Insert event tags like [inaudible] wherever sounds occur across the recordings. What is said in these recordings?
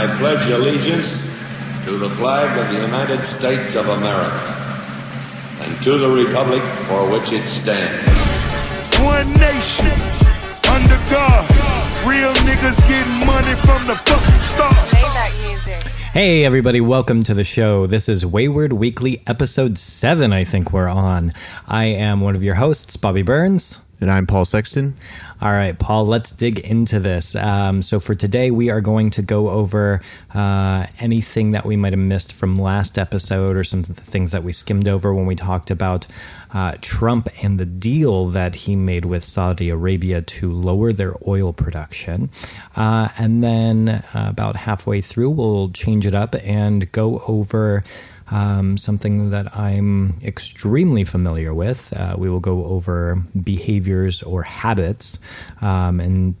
I pledge allegiance to the flag of the United States of America and to the republic for which it stands. One nation, under God. Real niggas getting money from the fucking start. Maybach music. Hey, everybody, welcome to the show. This is Wayward Weekly, episode 7, I think we're on. I am one of your hosts, Bobby Burns. And I'm Paul Sexton. All right, Paul, let's dig into this. Um, so, for today, we are going to go over uh, anything that we might have missed from last episode or some of the things that we skimmed over when we talked about uh, Trump and the deal that he made with Saudi Arabia to lower their oil production. Uh, and then, uh, about halfway through, we'll change it up and go over um, something that I'm extremely familiar with. Uh, we will go over behaviors or habits um, and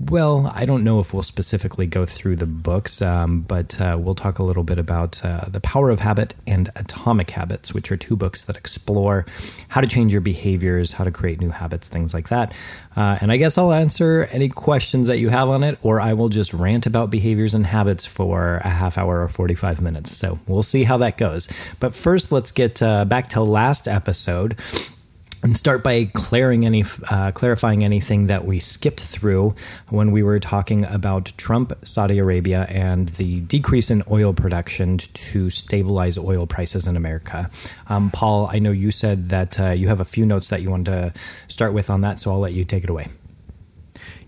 well, I don't know if we'll specifically go through the books, um, but uh, we'll talk a little bit about uh, The Power of Habit and Atomic Habits, which are two books that explore how to change your behaviors, how to create new habits, things like that. Uh, and I guess I'll answer any questions that you have on it, or I will just rant about behaviors and habits for a half hour or 45 minutes. So we'll see how that goes. But first, let's get uh, back to last episode and start by any, uh, clarifying anything that we skipped through when we were talking about Trump, Saudi Arabia, and the decrease in oil production to stabilize oil prices in America. Um, Paul, I know you said that uh, you have a few notes that you wanted to start with on that, so I'll let you take it away.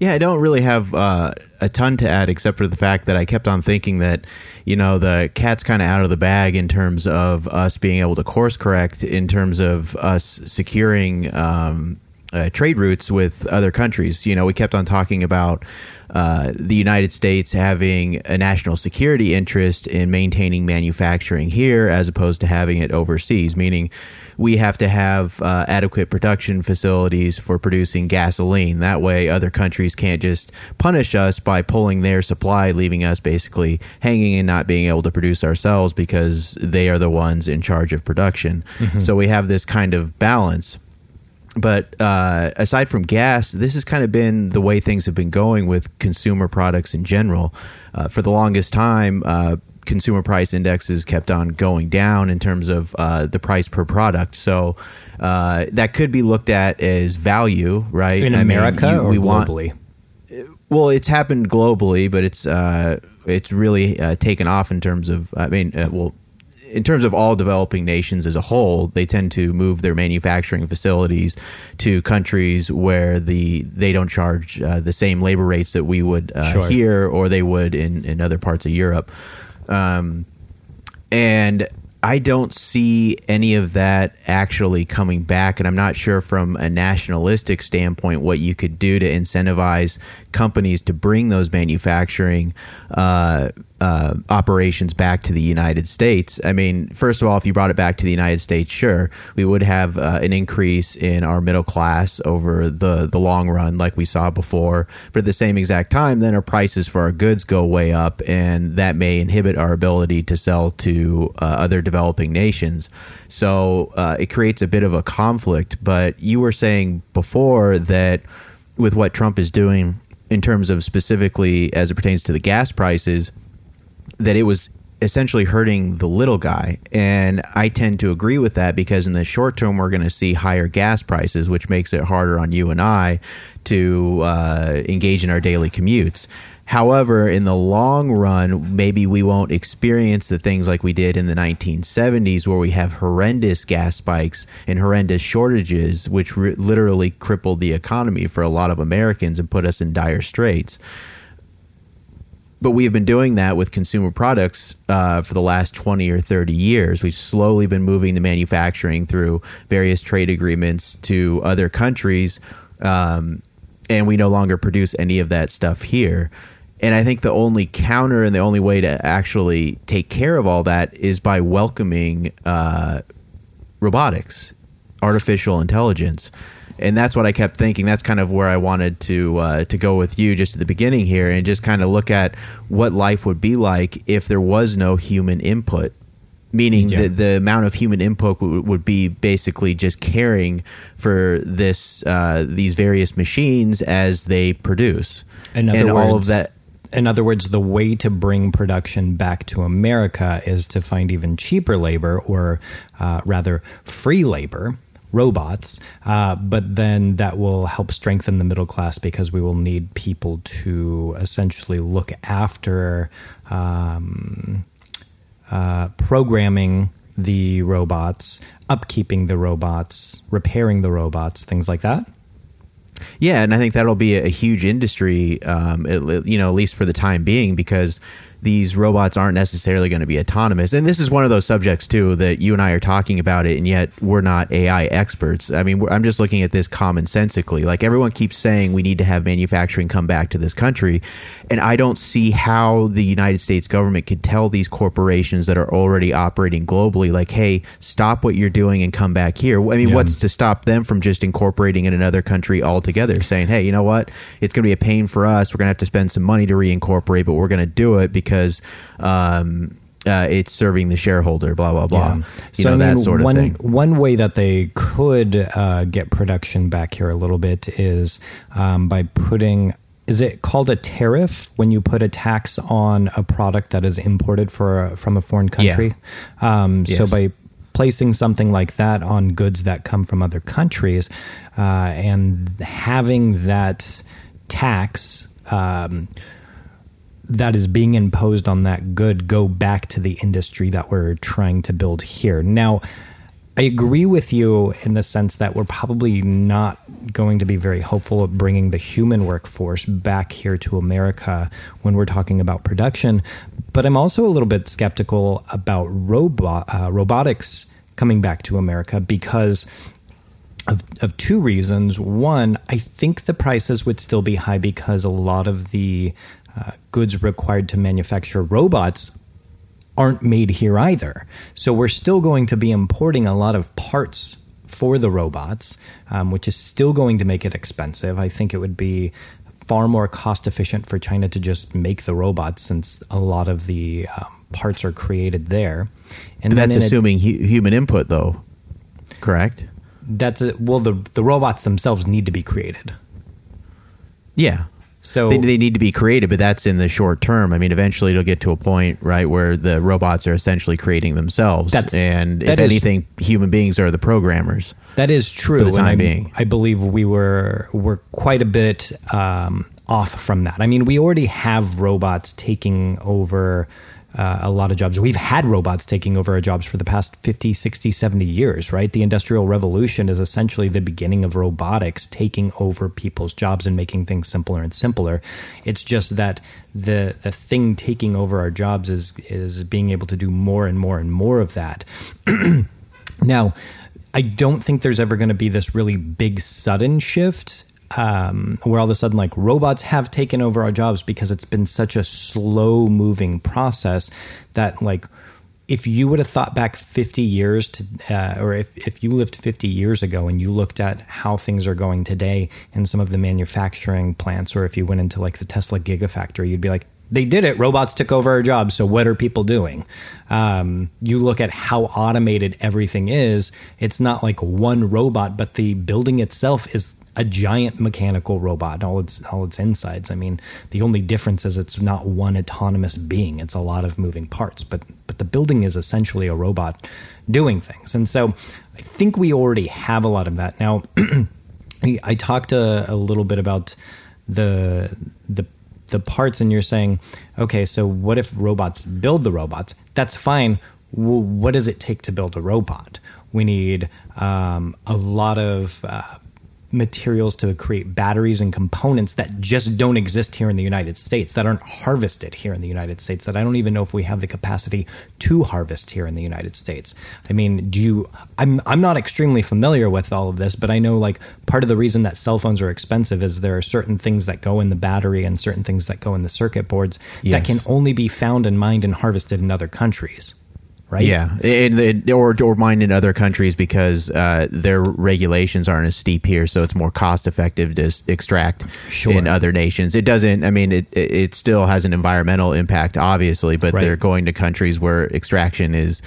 Yeah, I don't really have uh, a ton to add except for the fact that I kept on thinking that, you know, the cat's kind of out of the bag in terms of us being able to course correct, in terms of us securing um, uh, trade routes with other countries. You know, we kept on talking about uh, the United States having a national security interest in maintaining manufacturing here as opposed to having it overseas, meaning we have to have uh, adequate production facilities for producing gasoline. That way, other countries can't just punish us by pulling their supply, leaving us basically hanging and not being able to produce ourselves because they are the ones in charge of production. Mm-hmm. So we have this kind of balance but uh, aside from gas, this has kind of been the way things have been going with consumer products in general. Uh, for the longest time, uh, consumer price indexes kept on going down in terms of uh, the price per product. So uh, that could be looked at as value, right? In I America mean, you, or we globally? Want, well, it's happened globally, but it's uh, it's really taken off in terms of. I mean, well, in terms of all developing nations as a whole, they tend to move their manufacturing facilities to countries where the they don't charge uh, the same labor rates that we would uh, sure. here or they would in, in other parts of Europe. Um, and I don't see any of that actually coming back. And I'm not sure from a nationalistic standpoint what you could do to incentivize companies to bring those manufacturing uh, uh, operations back to the United States. I mean, first of all, if you brought it back to the United States, sure, we would have uh, an increase in our middle class over the the long run, like we saw before. But at the same exact time, then our prices for our goods go way up, and that may inhibit our ability to sell to uh, other developing nations. So uh, it creates a bit of a conflict. But you were saying before that with what Trump is doing in terms of specifically as it pertains to the gas prices that it was essentially hurting the little guy. And I tend to agree with that because in the short term, we're going to see higher gas prices, which makes it harder on you and I to uh, engage in our daily commutes. However, in the long run, maybe we won't experience the things like we did in the 1970s, where we have horrendous gas spikes and horrendous shortages, which re- literally crippled the economy for a lot of Americans and put us in dire straits but we have been doing that with consumer products uh, for the last 20 or 30 years. We've slowly been moving the manufacturing through various trade agreements to other countries, um, and we no longer produce any of that stuff here. And I think the only counter and the only way to actually take care of all that is by welcoming uh, robotics, artificial intelligence and that's what I kept thinking. That's kind of where I wanted to uh, to go with you just at the beginning here, and just kind of look at what life would be like if there was no human input. Meaning yeah. the the amount of human input would, would be basically just caring for this uh, these various machines as they produce, and words, all of that in other words, the way to bring production back to America is to find even cheaper labor, or uh, rather, free labor, robots. Uh, but then that will help strengthen the middle class because we will need people to essentially look after um, uh, programming the robots, upkeeping the robots, repairing the robots, things like that. Yeah, and I think that'll be a, huge industry, um, you know, at least for the time being, because these robots aren't necessarily going to be autonomous. And this is one of those subjects too that you and I are talking about it, and yet we're not AI experts. I mean, I'm just looking at this commonsensically. Like everyone keeps saying, we need to have manufacturing come back to this country, and I don't see how the United States government could tell these corporations that are already operating globally, like, hey, stop what you're doing and come back here. I mean, yeah. what's to stop them from just incorporating in another country altogether? Saying, hey, you know what? It's going to be a pain for us. We're going to have to spend some money to reincorporate, but we're going to do it because because um, uh, it's serving the shareholder, blah blah blah. Yeah. You so know I mean, that sort of one, thing. One way that they could uh, get production back here a little bit is um, by putting. Is it called a tariff when you put a tax on a product that is imported for from a foreign country? Yeah. Um, yes. So by placing something like that on goods that come from other countries uh, and having that tax. Um, that is being imposed on that good go back to the industry that we're trying to build here. Now, I agree with you in the sense that we're probably not going to be very hopeful of bringing the human workforce back here to America when we're talking about production. But I'm also a little bit skeptical about robot uh, robotics coming back to America because of, of two reasons. One, I think the prices would still be high because a lot of the uh, goods required to manufacture robots aren't made here either. So we're still going to be importing a lot of parts for the robots, um, which is still going to make it expensive. I think it would be far more cost efficient for China to just make the robots since a lot of the um, parts are created there. And that's assuming hu- human input, though, correct? That's a, well, the the robots themselves need to be created. Yeah, so they, they, need to be created, but that's in the short term. I mean, eventually it'll get to a point, right, where the robots are essentially creating themselves. That's, and if anything, human beings are the programmers. That is true. For the time I, being, I believe we were were quite a bit um, off from that. I mean, we already have robots taking over uh, a lot of jobs. We've had robots taking over our jobs for the past 50, 60, 70 years, right? The Industrial Revolution is essentially the beginning of robotics taking over people's jobs and making things simpler and simpler. It's just that the the thing taking over our jobs is is being able to do more and more and more of that. [clears throat] now, I don't think there's ever going to be this really big sudden shift um, where all of a sudden like robots have taken over our jobs because it's been such a slow moving process that like if you would have thought back 50 years to uh, or if, if you lived 50 years ago and you looked at how things are going today in some of the manufacturing plants or if you went into like the tesla gigafactory you'd be like they did it. Robots took over our jobs. So what are people doing? Um, you look at how automated everything is. It's not like one robot but the building itself is a giant mechanical robot, all its all its insides. I mean, the only difference is it's not one autonomous being; it's a lot of moving parts. But but the building is essentially a robot doing things, and so I think we already have a lot of that now. [clears throat] I talked a, a little bit about the the the parts, and you're saying, okay, so what if robots build the robots? That's fine. Well, what does it take to build a robot? We need um, a lot of uh, materials to create batteries and components that just don't exist here in the United States, that aren't harvested here in the United States, that I don't even know if we have the capacity to harvest here in the United States. I mean, do you I'm I'm not extremely familiar with all of this, but I know like part of the reason that cell phones are expensive is there are certain things that go in the battery and certain things that go in the circuit boards yes. that can only be found and mined and harvested in other countries right? Yeah, and, or or mine in other countries because uh, their regulations aren't as steep here, so it's more cost effective to extract sure. in other nations. It doesn't. I mean, it it still has an environmental impact, obviously, but right. they're going to countries where extraction is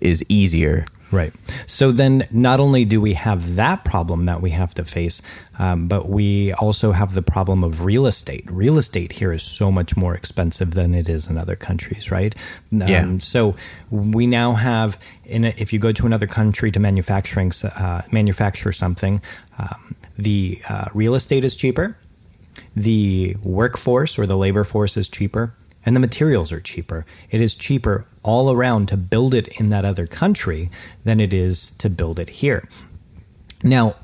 is easier. Right. So then, not only do we have that problem that we have to face, um, but we also have the problem of real estate. Real estate here is so much more expensive than it is in other countries, right? Um, Yeah. So we now have, in a, if you go to another country to manufacturing uh, manufacture something, um, the uh, real estate is cheaper, the workforce or the labor force is cheaper and the materials are cheaper. It is cheaper all around to build it in that other country than it is to build it here. Now,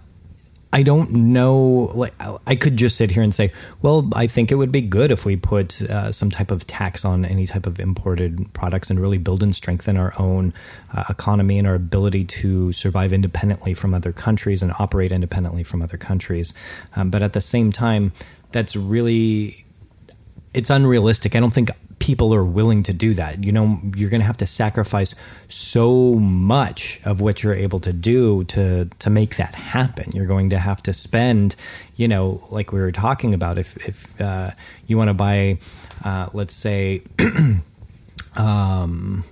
I don't know. Like, I could just sit here and say, well, I think it would be good if we put uh, some type of tax on any type of imported products and really build and strengthen our own uh, economy and our ability to survive independently from other countries and operate independently from other countries. Um, but at the same time, that's really it's unrealistic. I don't think people are willing to do that. You know, you're going to have to sacrifice so much of what you're able to do to to make that happen. You're going to have to spend, you know, like we were talking about. If if uh, you want to buy, uh, let's say. [clears throat] um,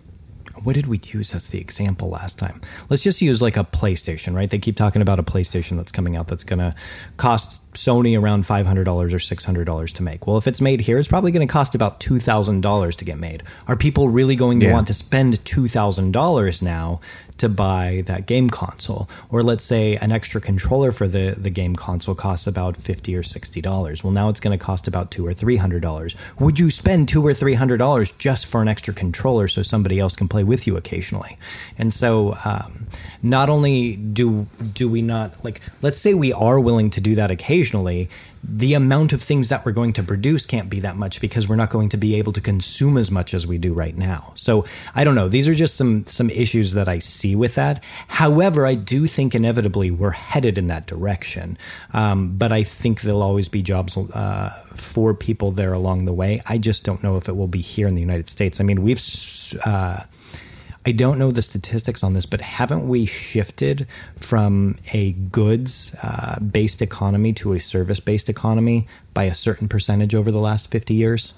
what did we use as the example last time? Let's just use like a PlayStation, right? They keep talking about a PlayStation that's coming out that's going to cost Sony around $500 or $600 to make. Well, if it's made here, it's probably going to cost about $2,000 to get made. Are people really going to Yeah. want to spend $2,000 now to buy that game console? Or let's say an extra controller for the, the game console costs about 50 or $60. Well, now it's going to cost about two or $300. Would you spend two or $300 just for an extra controller so somebody else can play with you occasionally? And so, um, not only do do we not like let's say we are willing to do that occasionally the amount of things that we're going to produce can't be that much because we're not going to be able to consume as much as we do right now. So i don't know. These are just some some issues that i see with that. However i do think inevitably we're headed in that direction. Um, but i think there'll always be jobs uh, for people there along the way. I just don't know if it will be here in the united states. I mean we've uh, I don't know the statistics on this, but haven't we shifted from a goods uh, based economy to a service based economy by a certain percentage over the last 50 years?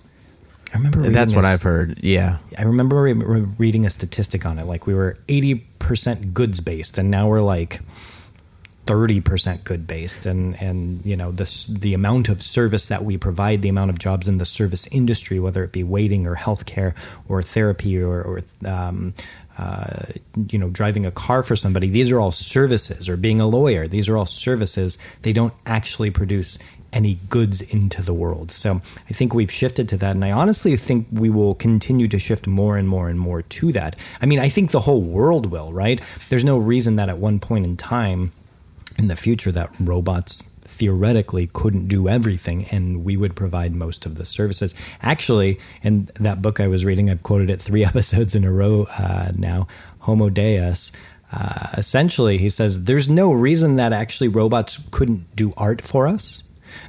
I remember reading That's what I've heard. Yeah. I remember re- re- reading a statistic on it. Like we were 80% goods based, and now we're like 30% good based and and you know this the amount of service that we provide the amount of jobs in the service industry whether it be waiting or healthcare or therapy or, or um, uh, you know driving a car for somebody these are all services. Or being a lawyer these are all services. They don't actually produce any goods into the world. So i think we've shifted to that and i honestly think we will continue to shift more and more and more to that. I mean i think the whole world will right? There's no reason that at one point in time in the future that robots theoretically couldn't do everything and we would provide most of the services. Actually in that book i was reading i've quoted it three [laughs] episodes in a row uh, now homo deus. Uh, essentially he says there's no reason that actually robots couldn't do art for us.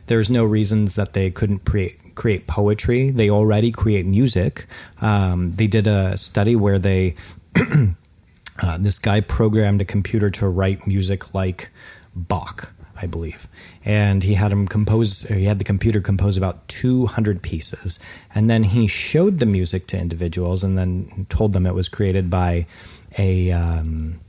There's no reasons that they couldn't create create poetry. They already create music. Um, they did a study where they [clears throat] uh, this guy programmed a computer to write music like Bach, I believe, and he had him compose. He had the computer compose about 200 pieces, and then he showed the music to individuals, and then told them it was created by a. Um,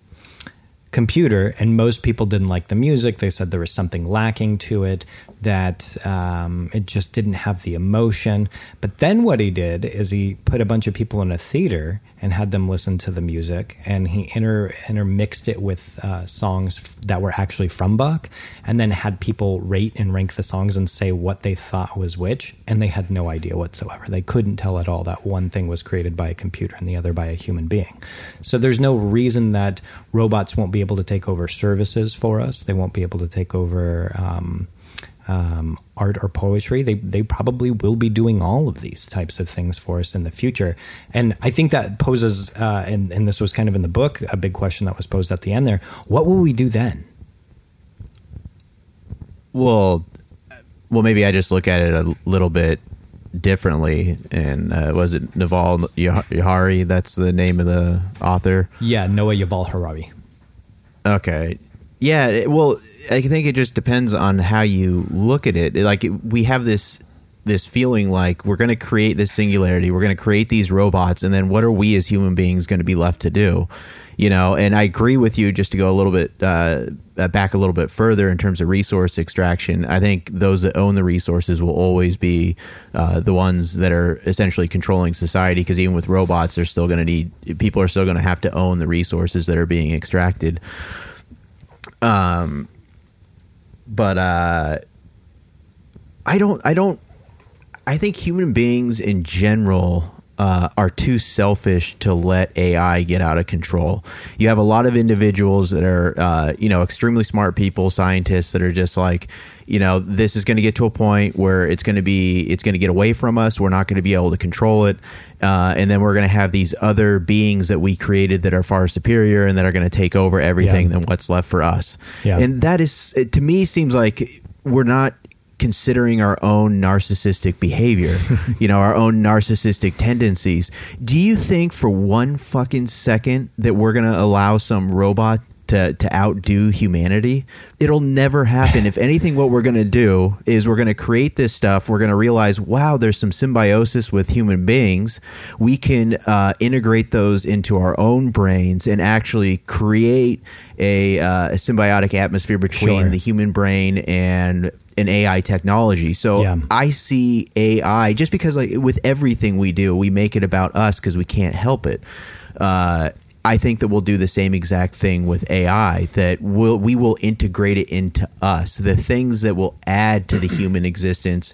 computer, and most people didn't like the music. They said there was something lacking to it, that um, it just didn't have the emotion. But then what he did is he put a bunch of people in a theater and had them listen to the music, and he inter intermixed it with uh, songs that were actually from Bach, and then had people rate and rank the songs and say what they thought was which, and they had no idea whatsoever. They couldn't tell at all that one thing was created by a computer and the other by a human being. So there's no reason that robots won't be able to take over services for us. They won't be able to take over. Um, um, art or poetry, they they probably will be doing all of these types of things for us in the future. And I think that poses, uh, and, and this was kind of in the book, a big question that was posed at the end there. What will we do then? Well, well, maybe I just look at it a little bit differently. And uh, was it Naval Yah- Yahari? That's the name of the author. Yeah, Noah Yuval Harari. Okay. Yeah. It, well, I think it just depends on how you look at it. Like we have this this feeling like we're going to create this singularity, we're going to create these robots, and then what are we as human beings going to be left to do? You know, and I agree with you. Just to go a little bit uh, back a little bit further in terms of resource extraction, I think those that own the resources will always be uh, the ones that are essentially controlling society. Because even with robots, they're still going to need people are still going to have to own the resources that are being extracted. Um, but uh, I don't. I don't. I think human beings in general uh, are too selfish to let AI get out of control. You have a lot of individuals that are, uh, you know, extremely smart people, scientists that are just like, you know, this is going to get to a point where it's going to be, it's going to get away from us. We're not going to be able to control it, uh, and then we're going to have these other beings that we created that are far superior and that are going to take over everything Yeah. than what's left for us. Yeah. And that is, it, to me, seems like we're not considering our own narcissistic behavior, [laughs] you know, our own narcissistic tendencies. Do you think for one fucking second that we're going to allow some robot to, to outdo humanity? It'll never happen. if anything, what we're going to do is we're going to create this stuff. We're going to realize, wow, there's some symbiosis with human beings. We can uh, integrate those into our own brains and actually create a, uh, a symbiotic atmosphere between Sure. the human brain and an AI technology. So Yeah. I see AI just because like with everything we do, we make it about us because we can't help it. Uh, I think that we'll do the same exact thing with AI. That we'll, we will integrate it into us. The things that will add to the human existence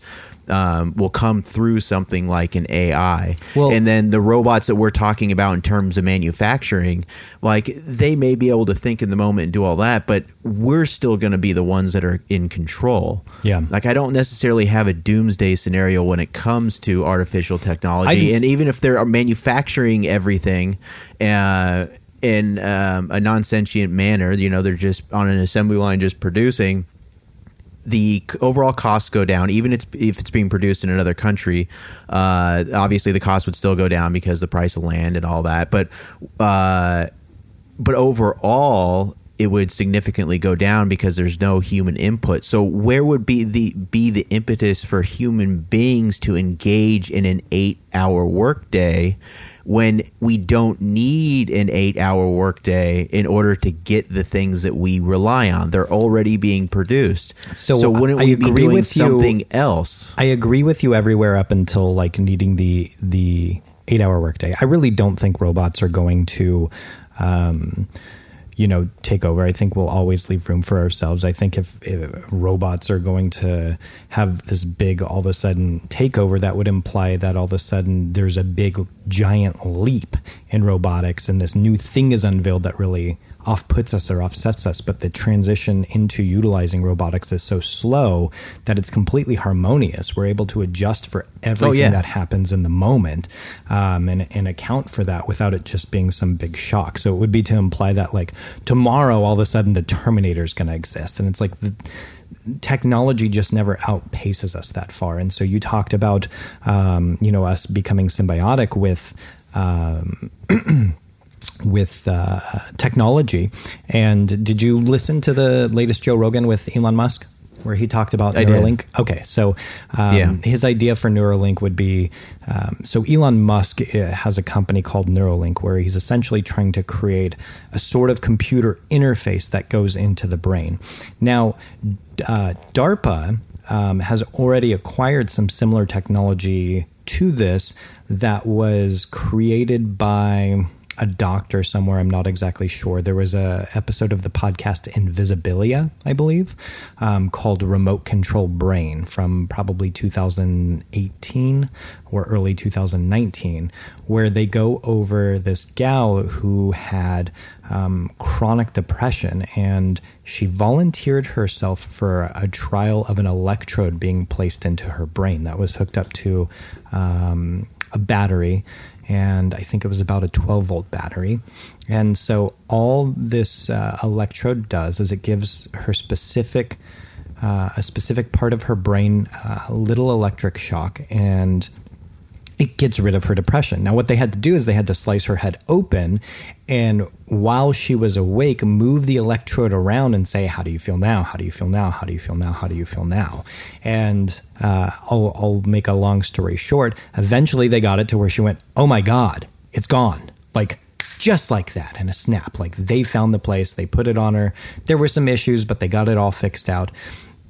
um, will come through something like an AI. Well- and then the robots that we're talking about in terms of manufacturing, like they may be able to think in the moment and do all that, but we're still going to be the ones that are in control. Yeah. Like I don't necessarily have a doomsday scenario when it comes to artificial technology, and even if they're manufacturing everything. Uh, in um, a non-sentient manner, you know, they're just on an assembly line, just producing the overall costs go down, even if it's being produced in another country. Uh, obviously, the cost would still go down because the price of land and all that. But uh, but overall, it would significantly go down because there's no human input. So where would be the be the impetus for human beings to engage in an eight hour workday when we don't need an eight hour workday in order to get the things that we rely on? They're already being produced. So so wouldn't I we be doing with you. something else? I agree with you everywhere up until like needing the the eight hour workday. I really don't think robots are going to, um, you know, take over. I think we'll always leave room for ourselves. I think if, if robots are going to have this big all of a sudden takeover, that would imply that all of a sudden there's a big giant leap in robotics, and this new thing is unveiled that really off puts us or offsets us, but the transition into utilizing robotics is so slow that it's completely harmonious. We're able to adjust for everything yeah. that happens in the moment um, and, and account for that without it just being some big shock. So it would be to imply that, like, tomorrow, all of a sudden, the Terminator is going to exist. And it's like the technology just never outpaces us that far. And so you talked about, um, you know, us becoming symbiotic with. Um, [clears throat] with uh, technology. And did you listen to the latest Joe Rogan with Elon Musk? Where he talked about I did. Neuralink. Okay, so um, Yeah. his idea for Neuralink would be um, so Elon Musk uh, has a company called Neuralink where he's essentially trying to create a sort of computer interface that goes into the brain. Now, uh, DARPA um, has already acquired some similar technology to this that was created by a doctor somewhere. I'm not exactly sure. There was a episode of the podcast Invisibilia, I believe, um, called "Remote Control Brain" from probably 2018 or early 2019, where they go over this gal who had um, chronic depression and she volunteered herself for a trial of an electrode being placed into her brain that was hooked up to um, a battery and I think it was about a 12 volt battery. And so all this uh, electrode does is it gives her specific uh, a specific part of her brain uh, a little electric shock and it gets rid of her depression. Now, what they had to do is they had to slice her head open, and while she was awake, move the electrode around and say, "How do you feel now? How do you feel now? How do you feel now? How do you feel now?" And uh, I'll, I'll make a long story short. Eventually, they got it to where she went, "Oh my god, it's gone!" Like just like that in a snap. Like they found the place, they put it on her. There were some issues, but they got it all fixed out.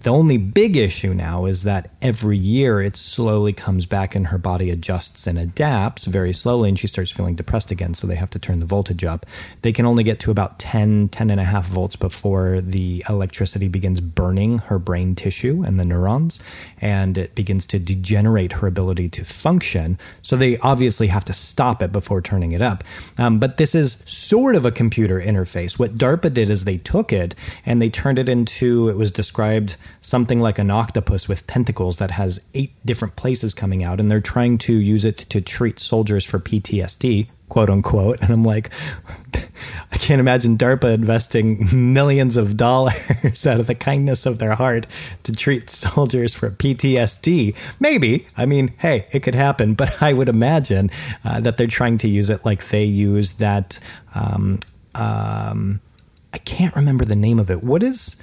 The only big issue now is that every year it slowly comes back and her body adjusts and adapts very slowly and she starts feeling depressed again. So they have to turn the voltage up. They can only get to about 10, 10 and a half volts before the electricity begins burning her brain tissue and the neurons and it begins to degenerate her ability to function. So they obviously have to stop it before turning it up. Um, but this is sort of a computer interface. What DARPA did is they took it and they turned it into, it was described something like an octopus with tentacles that has eight different places coming out, and they're trying to use it to treat soldiers for PTSD, quote unquote. And I'm like, [laughs] I can't imagine DARPA investing [laughs] millions of dollars [laughs] out of the kindness of their heart to treat soldiers for PTSD. Maybe. I mean, hey, it could happen, but I would imagine uh, that they're trying to use it like they use that. Um, um, I can't remember the name of it. What is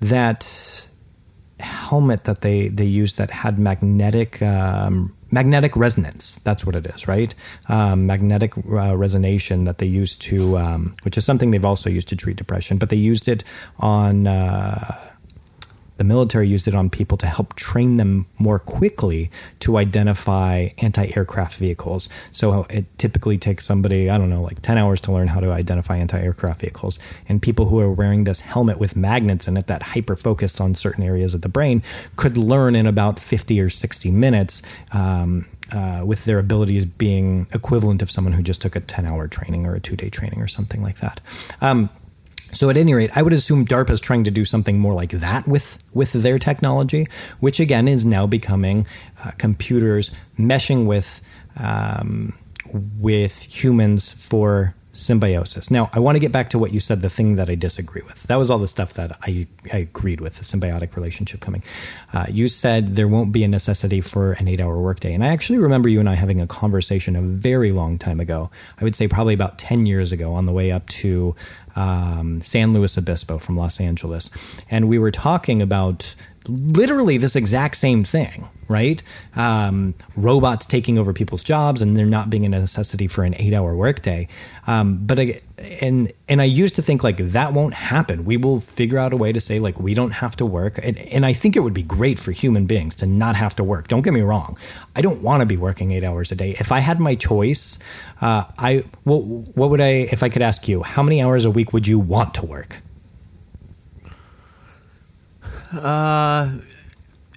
that helmet that they they used that had magnetic um, magnetic resonance. That's what it is, right? Um, magnetic uh, resonation that they used to, um, which is something they've also used to treat depression, but they used it on. Uh, the military used it on people to help train them more quickly to identify anti-aircraft vehicles. So it typically takes somebody, I don't know, like 10 hours to learn how to identify anti-aircraft vehicles. And people who are wearing this helmet with magnets in it that hyper focused on certain areas of the brain could learn in about 50 or 60 minutes um, uh, with their abilities being equivalent of someone who just took a 10 hour training or a two day training or something like that. Um, so at any rate, I would assume DARPA is trying to do something more like that with with their technology, which again is now becoming uh, computers meshing with um, with humans for symbiosis. Now, I want to get back to what you said, the thing that I disagree with. That was all the stuff that I, I agreed with, the symbiotic relationship coming. Uh, you said there won't be a necessity for an eight hour workday. And I actually remember you and I having a conversation a very long time ago. I would say probably about 10 years ago on the way up to um, San Luis Obispo from Los Angeles. And we were talking about literally this exact same thing, right? Um, robots taking over people's jobs and there not being a necessity for an eight-hour workday. Um, but I, and and I used to think like that won't happen. We will figure out a way to say like we don't have to work. And, and I think it would be great for human beings to not have to work. Don't get me wrong. I don't want to be working eight hours a day. If I had my choice, uh, I what would I if I could ask you how many hours a week would you want to work? Uh,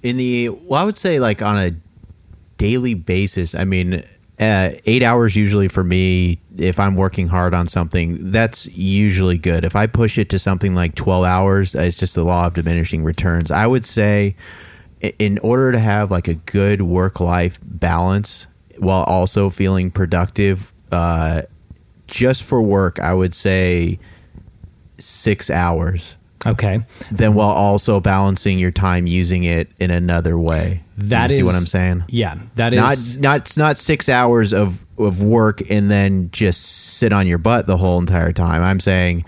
in the well, I would say like on a daily basis. I mean, uh, eight hours usually for me. If I'm working hard on something, that's usually good. If I push it to something like twelve hours, it's just the law of diminishing returns. I would say, in order to have like a good work life balance while also feeling productive, uh, just for work, I would say six hours Okay. Then while also balancing your time using it in another way. That is what I'm saying. Yeah, that is not not it's not six hours of of work and then just sit on your butt the whole entire time. I'm saying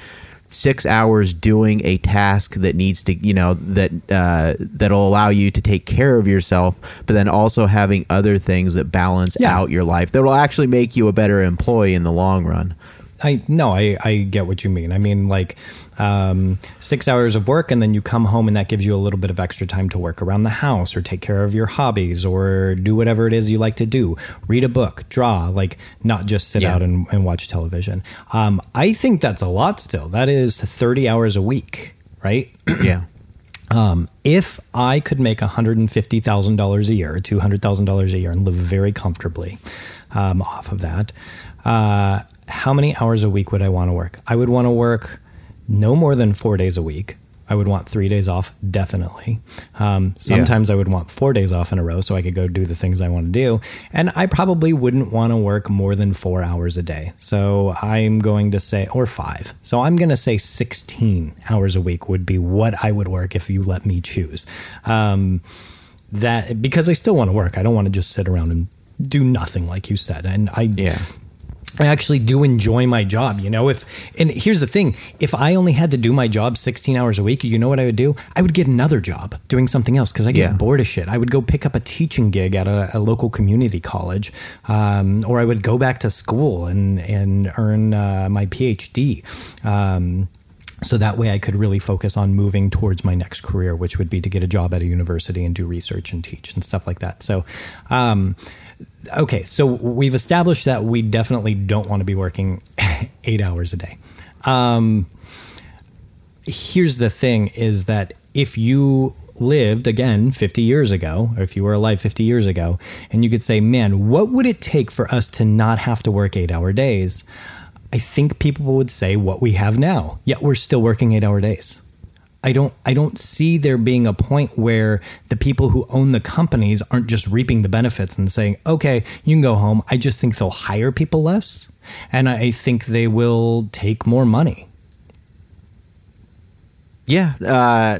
six hours doing a task that needs to you know that uh, that'll allow you to take care of yourself, but then also having other things that balance Yeah. out your life that will actually make you a better employee in the long run. I no, I I get what you mean. I mean like um, six hours of work, and then you come home, and that gives you a little bit of extra time to work around the house, or take care of your hobbies, or do whatever it is you like to do. Read a book, draw, like not just sit Yeah. out and, and watch television. Um, I think that's a lot. Still, that is thirty hours a week, right? [clears throat] yeah. Um, if I could make $150,000 a year, $200,000 a year, and live very comfortably um, off of that, uh, how many hours a week would I want to work? I would want to work no more than four days a week. I would want three days off, definitely. Um, sometimes I would want four days off in a row so I could go do the things I want to do. And I probably wouldn't want to work more than four hours a day. So I'm going to say, or five. So I'm going to say 16 hours a week would be what I would work if you let me choose. Um, that because I still want to work. I don't want to just sit around and do nothing, like you said. And I, Yeah. I actually do enjoy my job, you know. If and here's the thing: if I only had to do my job 16 hours a week, you know what I would do? I would get another job doing something else because I get Yeah. bored of shit. I would go pick up a teaching gig at a, a local community college, um, or I would go back to school and and earn uh, my PhD. Um, so that way I could really focus on moving towards my next career, which would be to get a job at a university and do research and teach and stuff like that. So, um, okay, so we've established that we definitely don't want to be working [laughs] eight hours a day. Um, here's the thing is that if you lived again 50 years ago or if you were alive 50 years ago and you could say man what would it take for us to not have to work 8 hour days? I think people would say what we have now. Yet we're still working 8 hour days I don't I don't see there being a point where the people who own the companies aren't just reaping the benefits and saying, "Okay, you can go home." I just think they'll hire people less and I think they will take more money. Yeah, uh,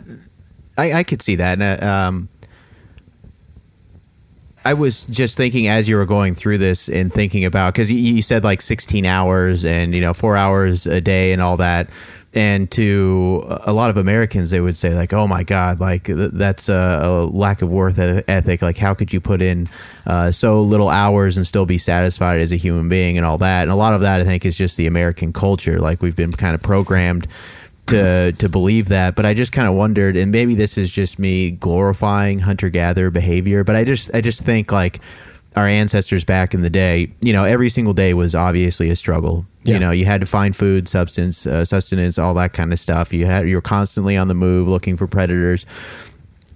I, I could see that. Uh, um, I was just thinking as you were going through this and thinking about because you, you said like 16 hours and you know four hours a day and all that. And to a lot of Americans, they would say like, "Oh my God, like th- that's a, lack of worth ethic. Like, how could you put in uh, so little hours and still be satisfied as a human being and all that?" And a lot of that, I think, is just the American culture. Like we've been kind of programmed to to believe that but i just kind of wondered and maybe this is just me glorifying hunter gatherer behavior but i just i just think like our ancestors back in the day you know every single day was obviously a struggle. Yeah. you know you had to find food substance uh, sustenance all that kind of stuff. You had you're constantly on the move looking for predators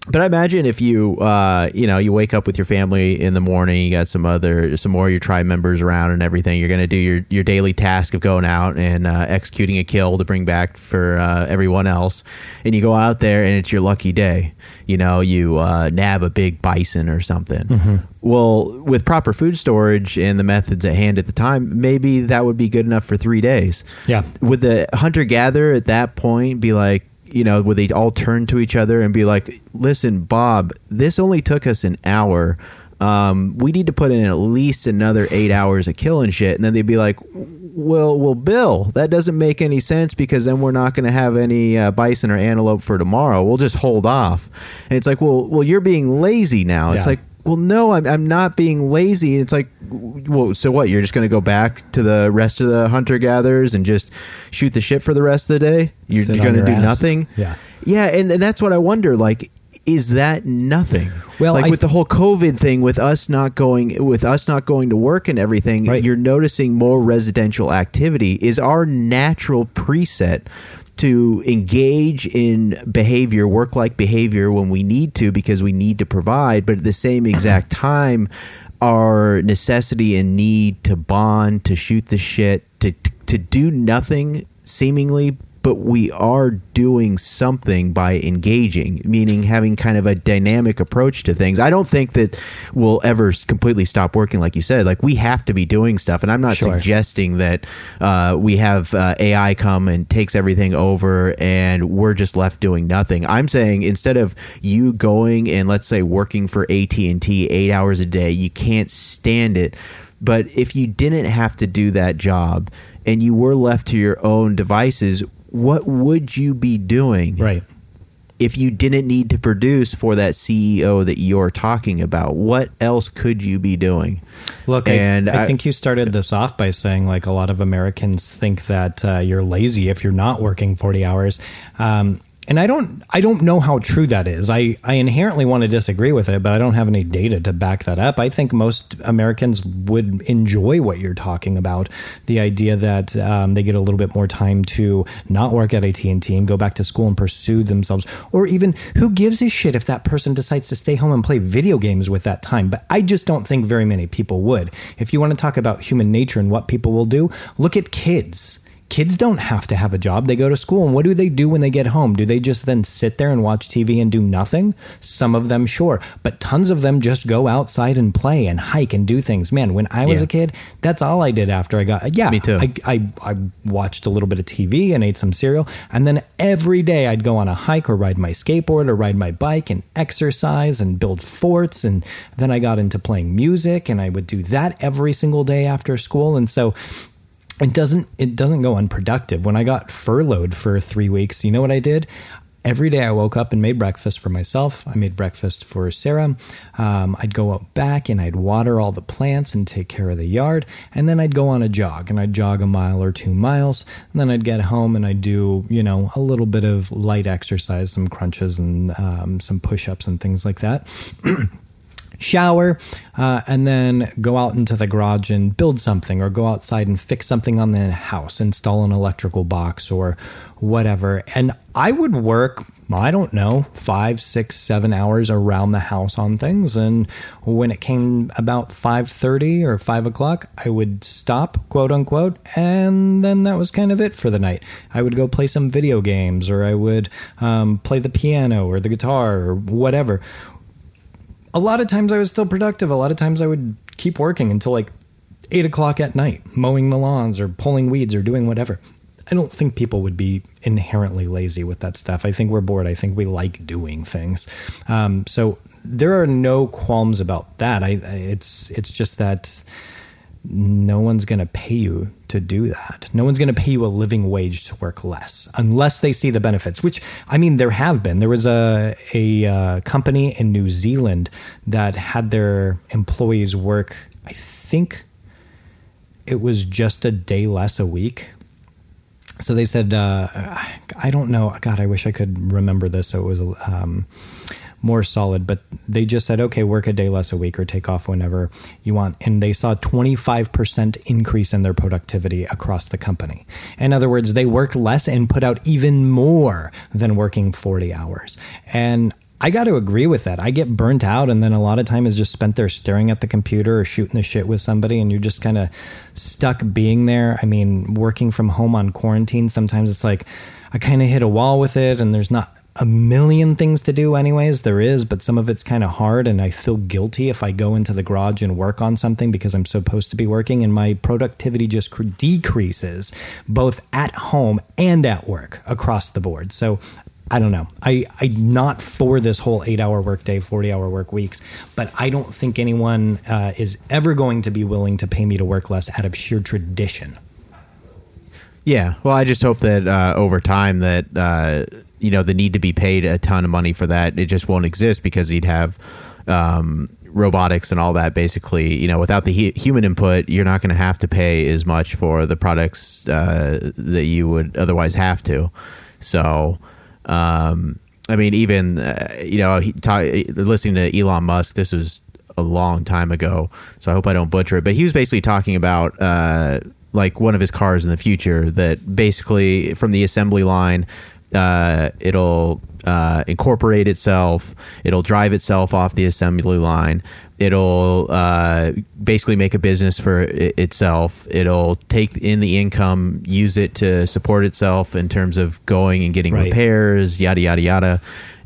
but I imagine if you, uh, you know, you wake up with your family in the morning, you got some other, some more of your tribe members around and everything. You're going to do your your daily task of going out and uh, executing a kill to bring back for uh, everyone else, and you go out there and it's your lucky day. You know, you uh, nab a big bison or something. Well, with proper food storage and the methods at hand at the time, maybe that would be good enough for three days. Yeah. Would the hunter gatherer at that point be like, you know, would they all turn to each other and be like, listen, Bob, this only took us an hour. Um, we need to put in at least another eight hours of killing shit. And then they'd be like, well, well, Bill, that doesn't make any sense because then we're not going to have any uh, bison or antelope for tomorrow. We'll just hold off. And it's like, well, well, you're being lazy now. It's Yeah. like, well, no, I'm, I'm not being lazy. And it's like, well, so what? You're just going to go back to the rest of the hunter gatherers and just shoot the shit for the rest of the day? You're, you're going to do ass. nothing? Yeah. Yeah. And, and that's what I wonder. Like, is that nothing? Well, like I- with the whole COVID thing, with us not going, with us not going to work and everything, Right. you're noticing more residential activity. Is our natural preset to engage in behavior, work like behavior when we need to because we need to provide, but at the same exact [clears throat] time, our necessity and need to bond, to shoot the shit, to to do nothing seemingly but we are doing something by engaging, meaning having kind of a dynamic approach to things. I don't think that we'll ever completely stop working, like you said. Like we have to be doing stuff, and I'm not Sure. suggesting that uh, we have uh, AI come and takes everything over, and we're just left doing nothing. I'm saying instead of you going and let's say working for AT and T eight hours a day, you can't stand it. But if you didn't have to do that job and you were left to your own devices, what would you be doing Right. if you didn't need to produce for that CEO that you're talking about? What else could you be doing? Look, And I, I I- think you started this off by saying like a lot of Americans think that uh, you're lazy if you're not working 40 hours. Um, and I don't, I don't know how true that is. I, I inherently want to disagree with it, but I don't have any data to back that up. I think most Americans would enjoy what you're talking about. The idea that um, they get a little bit more time to not work at AT and T and go back to school and pursue themselves, or even who gives a shit if that person decides to stay home and play video games with that time. But I just don't think very many people would. If you want to talk about human nature and what people will do, look at kids kids don't have to have a job. They go to school. And what do they do when they get home? Do they just then sit there and watch TV and do nothing? Some of them, sure. But tons of them just go outside and play and hike and do things. Man, when I was Yeah. a kid, that's all I did after I got, yeah. Me too. I, I, I watched a little bit of TV and ate some cereal. And then every day I'd go on a hike or ride my skateboard or ride my bike and exercise and build forts. And then I got into playing music and I would do that every single day after school. And so it doesn't it doesn't go unproductive. When I got furloughed for three weeks, you know what I did? Every day I woke up and made breakfast for myself. I made breakfast for Sarah. Um, I'd go out back and I'd water all the plants and take care of the yard. And then I'd go on a jog and I'd jog a mile or two miles. And then I'd get home and I'd do, you know, a little bit of light exercise, some crunches and um, some push ups and things like that [clears throat] shower, uh, and then go out into the garage and build something, or go outside and fix something on the house, install an electrical box or whatever. And I would work. I don't know, five, six, seven hours around the house on things. And when it came about five thirty or five o'clock, I would stop, quote unquote, and then that was kind of it for the night. I would go play some video games, or I would um, play the piano or the guitar or whatever a lot of times I was still productive. A lot of times I would keep working until like eight o'clock at night, mowing the lawns or pulling weeds or doing whatever. I don't think people would be inherently lazy with that stuff. I think we're bored. I think we like doing things. Um, so there are no qualms about that. I, it's it's just that no one's going to pay you to do that. No one's going to pay you a living wage to work less unless they see the benefits, which I mean, there have been. There was a, a uh, company in New Zealand that had their employees work, I think it was just a day less a week. So they said, uh, I don't know. God, I wish I could remember this. So it was um, more solid, but they just said, okay, work a day less a week or take off whenever you want. And they saw 25% increase in their productivity across the company. In other words, they worked less and put out even more than working 40 hours. And I got to agree with that. I get burnt out, and then a lot of time is just spent there staring at the computer or shooting the shit with somebody, and you're just kind of stuck being there. I mean, working from home on quarantine, sometimes it's like I kind of hit a wall with it, and there's not a million things to do, anyways. There is, but some of it's kind of hard, and I feel guilty if I go into the garage and work on something because I'm supposed to be working, and my productivity just decreases both at home and at work across the board. So I don't know. I, I'm not for this whole eight hour workday, 40 hour work weeks, but I don't think anyone uh, is ever going to be willing to pay me to work less out of sheer tradition. Yeah. Well, I just hope that uh, over time that uh, you know the need to be paid a ton of money for that it just won't exist because you'd have um, robotics and all that. Basically, you know, without the hu- human input, you're not going to have to pay as much for the products uh, that you would otherwise have to. So. Um, I mean, even uh, you know, he ta- listening to Elon Musk. This was a long time ago, so I hope I don't butcher it. But he was basically talking about uh, like one of his cars in the future that basically from the assembly line, uh, it'll uh, incorporate itself. It'll drive itself off the assembly line. It'll uh, basically make a business for i- itself. It'll take in the income, use it to support itself in terms of going and getting Right. repairs, yada yada yada.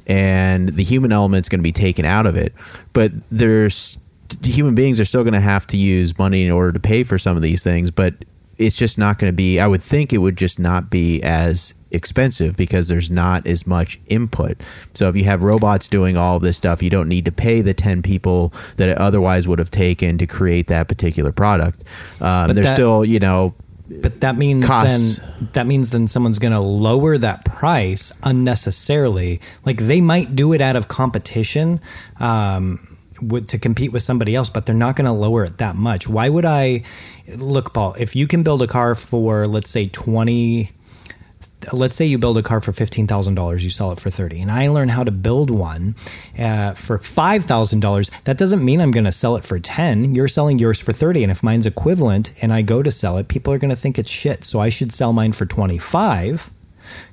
And the human element's going to be taken out of it, but there's human beings are still going to have to use money in order to pay for some of these things. But it's just not going to be. I would think it would just not be as expensive because there's not as much input. So if you have robots doing all of this stuff, you don't need to pay the ten people that it otherwise would have taken to create that particular product. Um, But there's that- still, you know, But that means Costs. then that means then someone's going to lower that price unnecessarily. Like they might do it out of competition um, with, to compete with somebody else, but they're not going to lower it that much. Why would I look, Paul? If you can build a car for let's say twenty let's say you build a car for $15,000, you sell it for 30 and I learn how to build one uh, for $5,000, that doesn't mean I'm going to sell it for 10. You're selling yours for 30 and if mine's equivalent and I go to sell it, people are going to think it's shit. So I should sell mine for 25.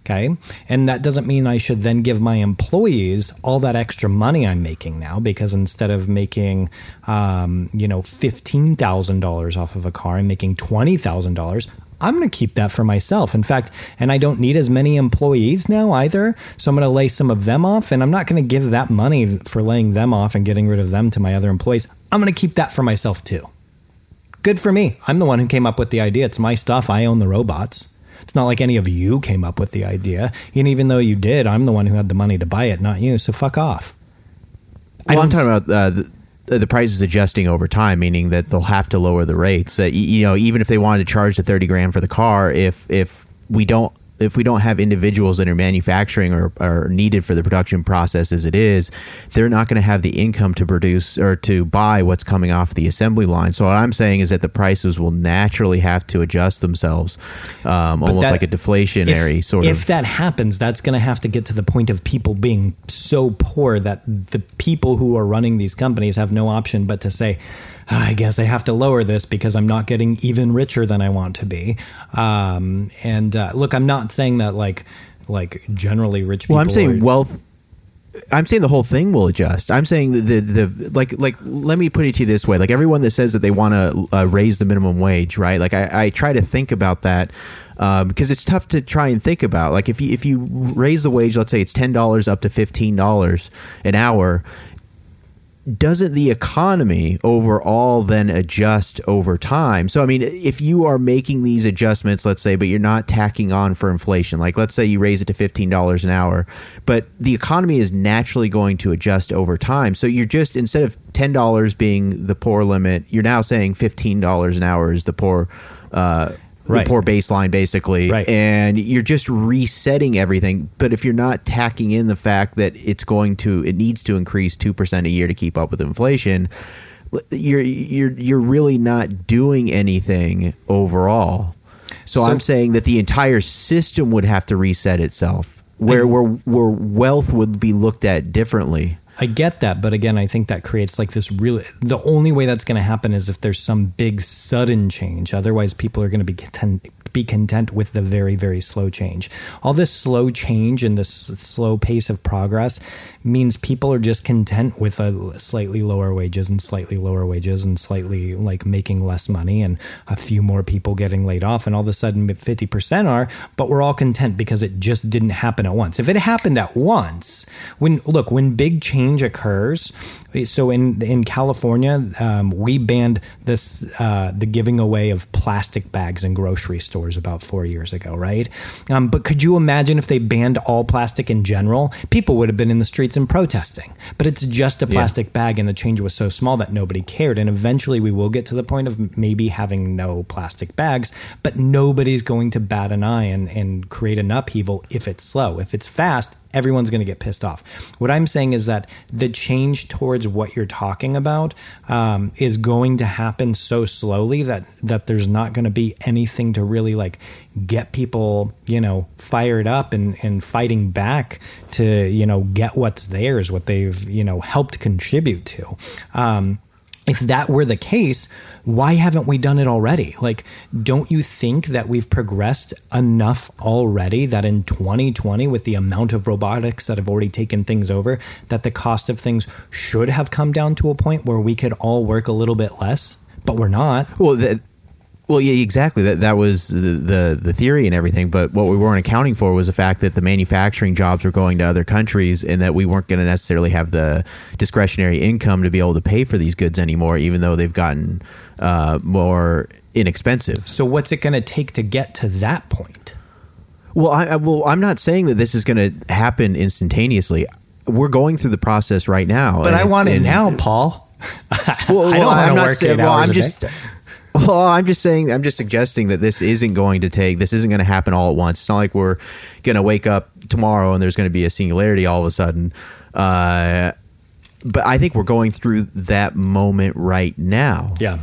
Okay. And that doesn't mean I should then give my employees all that extra money I'm making now because instead of making, um, you know, $15,000 off of a car, I'm making $20,000. I'm going to keep that for myself. In fact, and I don't need as many employees now either. So I'm going to lay some of them off and I'm not going to give that money for laying them off and getting rid of them to my other employees. I'm going to keep that for myself too. Good for me. I'm the one who came up with the idea. It's my stuff. I own the robots. It's not like any of you came up with the idea. And even though you did, I'm the one who had the money to buy it, not you. So fuck off. Well, I'm talking about uh, the, the price is adjusting over time, meaning that they'll have to lower the rates. That you know, even if they wanted to charge the thirty grand for the car, if if we don't if we don't have individuals that are manufacturing or are needed for the production process as it is, they're not going to have the income to produce or to buy what's coming off the assembly line. So what I'm saying is that the prices will naturally have to adjust themselves, um, almost that- like a deflationary if, sort if of. If that happens, that's going to have to get to the point of people being so poor that the people who are running these companies have no option but to say, "Ah, I guess I have to lower this because I'm not getting even richer than I want to be. Um, and uh, look, I'm not saying that like like generally rich people. well, I'm saying are- wealth. I'm saying the whole thing will adjust. I'm saying the, the the like like let me put it to you this way: like everyone that says that they want to uh, raise the minimum wage, right? Like I, I try to think about that um, because it's tough to try and think about. Like if you if you raise the wage, let's say it's ten dollars up to fifteen dollars an hour, doesn't the economy overall then adjust over time? So, I mean, if you are making these adjustments, let's say, but you're not tacking on for inflation, like let's say you raise it to $15 an hour, but the economy is naturally going to adjust over time. So, you're just, instead of $10 being the poor limit, you're now saying $15 an hour is the poor. Uh, Right. the poor baseline basically Right. and you're just resetting everything but if you're not tacking in the fact that it's going to it needs to increase 2% a year to keep up with inflation you're you're you're really not doing anything overall so, So- i'm saying that the entire system would have to reset itself where where where wealth would be looked at differently I get that, but again, I think that creates like this really. The only way that's going to happen is if there's some big sudden change. Otherwise, people are going to be content be content with the very very slow change. All this slow change and this slow pace of progress means people are just content with a slightly lower wages and slightly lower wages and slightly like making less money and a few more people getting laid off and all of a sudden 50% are but we're all content because it just didn't happen at once if it happened at once when look when big change occurs so in in California um, we banned this uh, the giving away of plastic bags in grocery stores about four years ago right? Um, but could you imagine if they banned all plastic in general? People would have been in the streets and protesting. But it's just a plastic bag and the change was so small that nobody cared. And eventually we will get to the point of maybe having no plastic bags but nobody's going to bat an eye and, and create an upheaval if it's slow. If it's fast everyone's going to get pissed off. What I'm saying is that the change towards what you're talking about um, is going to happen so slowly that that there's not going to be anything to really like get people, you know, fired up and and fighting back to you know get what's theirs, what they've you know helped contribute to. Um, if that were the case, why haven't we done it already? Like, don't you think that we've progressed enough already that in 2020, with the amount of robotics that have already taken things over, that the cost of things should have come down to a point where we could all work a little bit less? But we're not. Well, that, well, yeah, exactly. That that was the, the the theory and everything. But what we weren't accounting for was the fact that the manufacturing jobs were going to other countries, and that we weren't going to necessarily have the discretionary income to be able to pay for these goods anymore, even though they've gotten uh, more inexpensive. So, what's it going to take to get to that point? Well, I, I well, I'm not saying that this is going to happen instantaneously. We're going through the process right now, But I and- want it and- now, Paul. [laughs] Well, I don't well, I'm not work saying. Well, I'm just. Well, I'm just saying. I'm just suggesting that this isn't going to take. This isn't going to happen all at once. It's not like we're going to wake up tomorrow and there's going to be a singularity all of a sudden. Uh, but I think we're going through that moment right now Yeah.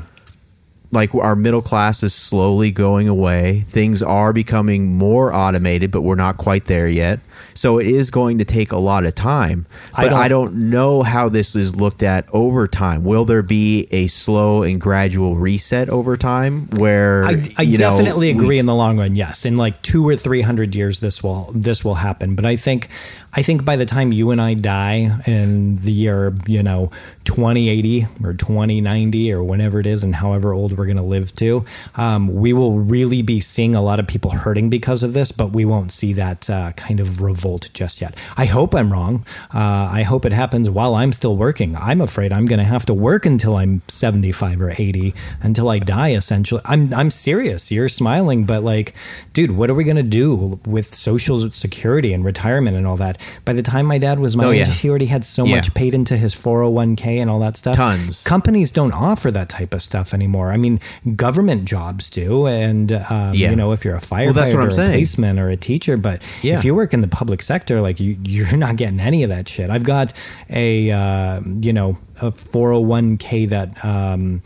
Like our middle class is slowly going away. Things are becoming more automated, but we're not quite there yet. So it is going to take a lot of time. I But don't- I don't, know how this is looked at over time. Will there be a slow and gradual reset over time where I, I you know, definitely we- agree in the long run. Yes, in like two or three hundred years, this will this will happen. But I think I think by the time you and I die in the year you know twenty eighty or twenty ninety or whenever it is, and however old we're we're going to live to. Um, we will really be seeing a lot of people hurting because of this, but we won't see that uh, kind of revolt just yet. I hope I'm wrong. Uh, I hope it happens while I'm still working. I'm afraid I'm going to have to work until I'm 75 or 80 until I die. Essentially, I'm I'm serious. You're smiling, but like, dude, what are we going to do with social security and retirement and all that? By the time my dad was my Oh, age, yeah. he already had so Yeah. much paid into his 401k and all that stuff. Tons. Companies don't offer that type of stuff anymore. I mean, government jobs do, and um, Yeah. you know, if you're a firefighter, Well, that's what I'm or a saying. policeman, or a teacher, but Yeah. if you work in the public sector, like you, you're not getting any of that shit. I've got a uh, you know a 401k that um,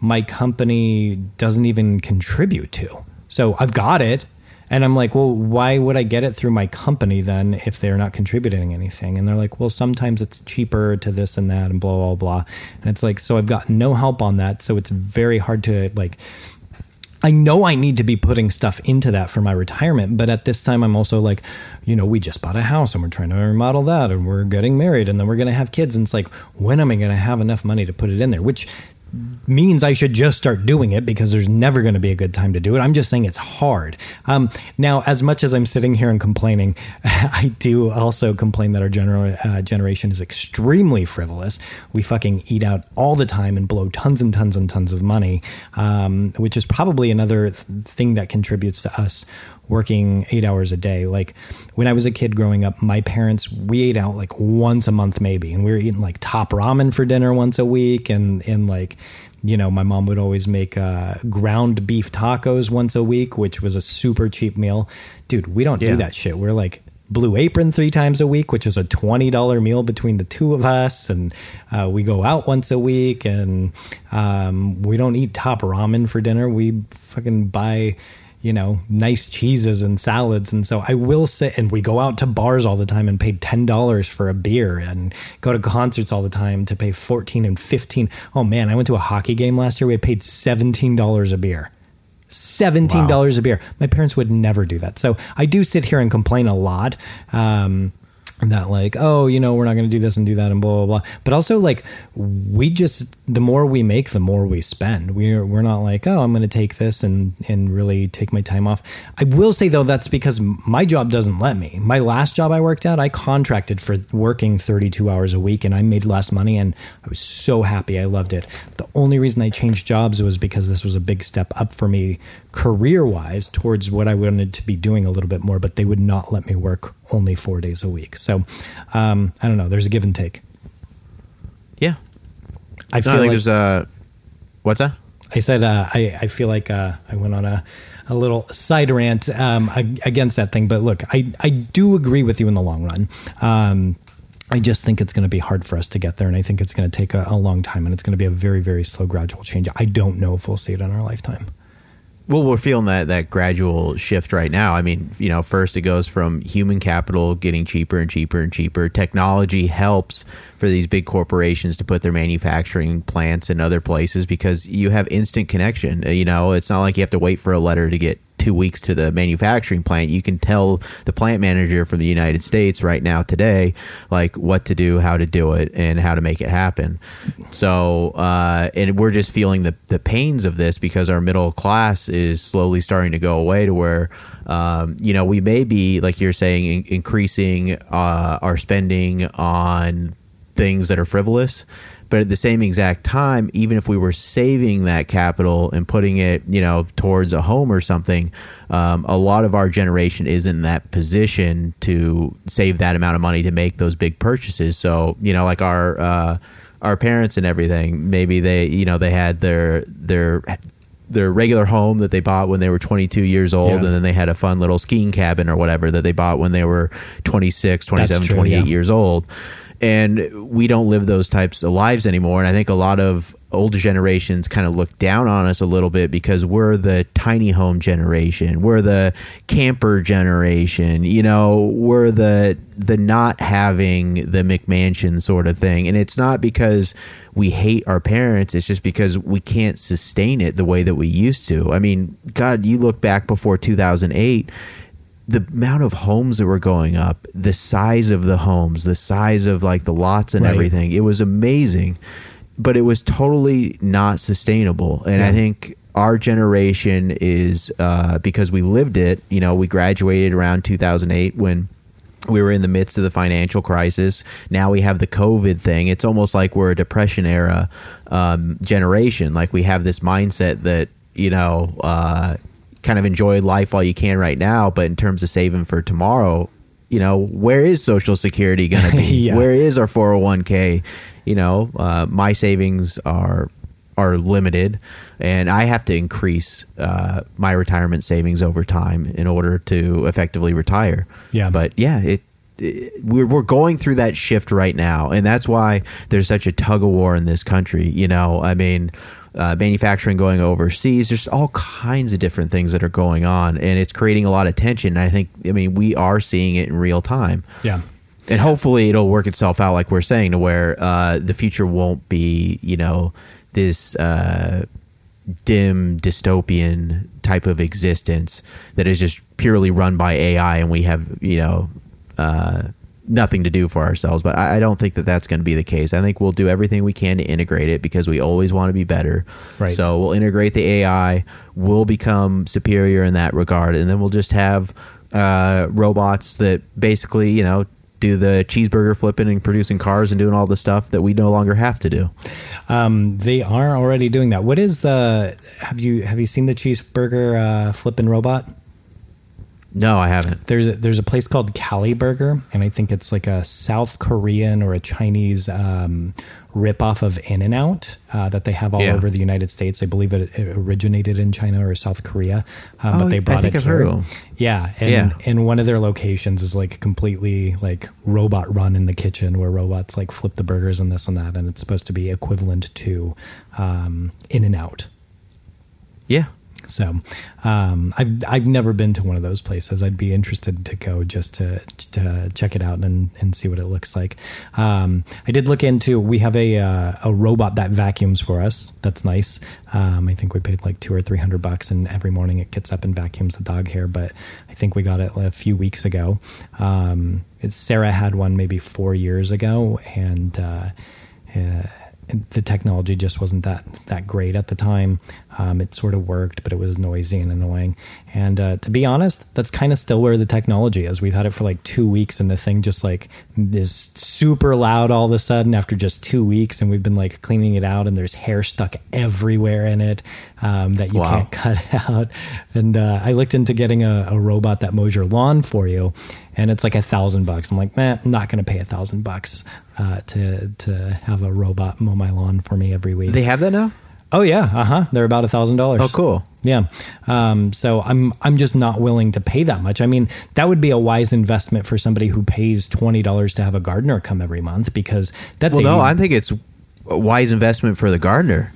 my company doesn't even contribute to. So I've got it. And I'm like, well, why would I get it through my company then if they're not contributing anything? And they're like, well, sometimes it's cheaper to this and that and blah, blah, blah. And it's like, so I've got no help on that. So it's very hard to like, I know I need to be putting stuff into that for my retirement, but at this time I'm also like, you know, we just bought a house and we're trying to remodel that and we're getting married and then we're going to have kids and it's like, when am I going to have enough money to put it in there? Which means I should just start doing it because there's never going to be a good time to do it. I'm just saying it's hard. Um, now, as much as I'm sitting here and complaining, [laughs] I do also complain that our gener- uh, generation is extremely frivolous. We fucking eat out all the time and blow tons and tons and tons of money, um, which is probably another th- thing that contributes to us working eight hours a day. Like when I was a kid growing up, my parents we ate out like once a month maybe, and we were eating like top ramen for dinner once a week, and and like you know my mom would always make uh, ground beef tacos once a week, which was a super cheap meal. Dude, we don't Yeah. do that shit. We're like. Blue Apron three times a week, which is a twenty dollar meal between the two of us, and uh, we go out once a week, and um, we don't eat top ramen for dinner. We fucking buy you know, nice cheeses and salads. And so I will say, and we go out to bars all the time and pay $10 for a beer and go to concerts all the time to pay 14 and 15. Oh man, I went to a hockey game last year. We paid $17 a beer. $17 a beer. My parents would never do that. So I do sit here and complain a lot. Um, that like oh you know we're not going to do this and do that and blah blah blah. But also like we just the more we make the more we spend. We're we're not like oh i'm going to take this and and really take my time off. I will say though that's because my job doesn't let me. My last job i worked at i contracted for working 32 hours a week and i made less money and i was so happy. I loved it. The only reason i changed jobs was because this was a big step up for me career wise towards what i wanted to be doing a little bit more but they would not let me work only four days a week. So um, I don't know. There's a give and take. Yeah. I No, feel I think like there's a what's that? I said uh, I I feel like uh, I went on a a little side rant um, against that thing. But look, I I do agree with you in the long run. Um, I just think it's going to be hard for us to get there, and I think it's going to take a, a long time, and it's going to be a very, very slow, gradual change. I don't know if we'll see it in our lifetime. Well, we're feeling that that gradual shift right now. I mean, you know, first it goes from human capital getting cheaper and cheaper and cheaper. Technology helps for these big corporations to put their manufacturing plants in other places because you have instant connection. You know, it's not like you have to wait for a letter to get two weeks to the manufacturing plant. You can tell the plant manager from the United States right now today, like what to do, how to do it, and how to make it happen. So, uh, and we're just feeling the the pains of this because our middle class is slowly starting to go away to where, um, you know, we may be like you're saying, in- increasing uh, our spending on things that are frivolous. But at the same exact time, even if we were saving that capital and putting it, you know, towards a home or something, um, a lot of our generation isn't in that position to save that amount of money to make those big purchases. So, you know, like our uh, our parents and everything, maybe they, you know, they had their their their regular home that they bought when they were 22 years old Yeah. and then they had a fun little skiing cabin or whatever that they bought when they were 26 27 true, 28 yeah. years old and we don't live those types of lives anymore. And i think a lot of older generations kind of look down on us a little bit because we're the tiny home generation. We're the camper generation you know we're the the not having the mcmansion sort of thing. And it's not because we hate our parents. It's just because we can't sustain it the way that we used to. I mean god you look back before 2008 the amount of homes that were going up, the size of the homes, the size of like the lots and Right. everything, it was amazing, but it was totally not sustainable. And I think our generation is uh, because we lived it. You know, we graduated around 2008 when we were in the midst of the financial crisis. Now we have the COVID thing. It's almost like we're a depression era um, generation. Like we have this mindset that you know, uh, kind of enjoy life while you can right now, but in terms of saving for tomorrow, you know, where is Social Security going to be? [laughs] Yeah. Where is our 401k? You know, uh, my savings are are limited, and I have to increase uh, my retirement savings over time in order to effectively retire. Yeah. but yeah, it. it- We're we're going through that shift right now, and that's why there's such a tug of war in this country. You know, I mean, uh, manufacturing going overseas. There's all kinds of different things that are going on, and it's creating a lot of tension. And I think, I mean, we are seeing it in real time Yeah. and hopefully it'll work itself out like we're saying to where uh, the future won't be you know this uh, dim dystopian type of existence that is just purely run by ai and we have you know uh, nothing to do for ourselves but i, I don't think that that's going to be the case i think we'll do everything we can to integrate it because we always want to be better Right. so we'll integrate the ai we'll become superior in that regard and then we'll just have uh, robots that basically you know do the cheeseburger flipping and producing cars and doing all the stuff that we no longer have to do. Um, they are already doing that. What is the? Have you have you seen the cheeseburger uh, flipping robot? No, I haven't. There's a, there's a place called CaliBurger, and I think it's like a South Korean or a Chinese um, rip off of In-N-Out uh, that they have all Yeah. over the United States. I believe it, it originated in China or South Korea, uh, Oh, but they brought think it I've here. heard of 'em. Yeah, and, Yeah. and one of their locations is like completely like robot run in the kitchen, where robots like flip the burgers and this and that, and it's supposed to be equivalent to um, In-N-Out. Yeah. So um, I've I've never been to one of those places. I'd be interested to go just to to check it out and, and see what it looks like. Um, I did look into. We have a uh, a robot that vacuums for us. That's nice. Um, I think we paid like two or three hundred bucks, and every morning it gets up and vacuums the dog hair. But I think we got it a few weeks ago. Um, Sarah had one maybe four years ago, and. Uh, uh, the technology just wasn't that that great at the time. Um, it sort of worked, but it was noisy and annoying. And uh, to be honest, that's kind of still where the technology is. We've had it for like two weeks, and the thing just like is super loud all of a sudden after just two weeks. And we've been like cleaning it out, and there's hair stuck everywhere in it um, that you Wow. can't [laughs] cut out. And uh, I looked into getting a, a robot that mows your lawn for you, and it's like a thousand bucks. I'm like, man, I'm not going to pay a thousand bucks uh, to to have a robot mow my lawn for me every week. They have that now? Oh yeah, uh huh. They're about a thousand dollars. Oh, cool. Yeah. Um, so I'm I'm just not willing to pay that much. I mean, that would be a wise investment for somebody who pays twenty dollars to have a gardener come every month because that's Well, a, no, I think it's a wise investment for the gardener.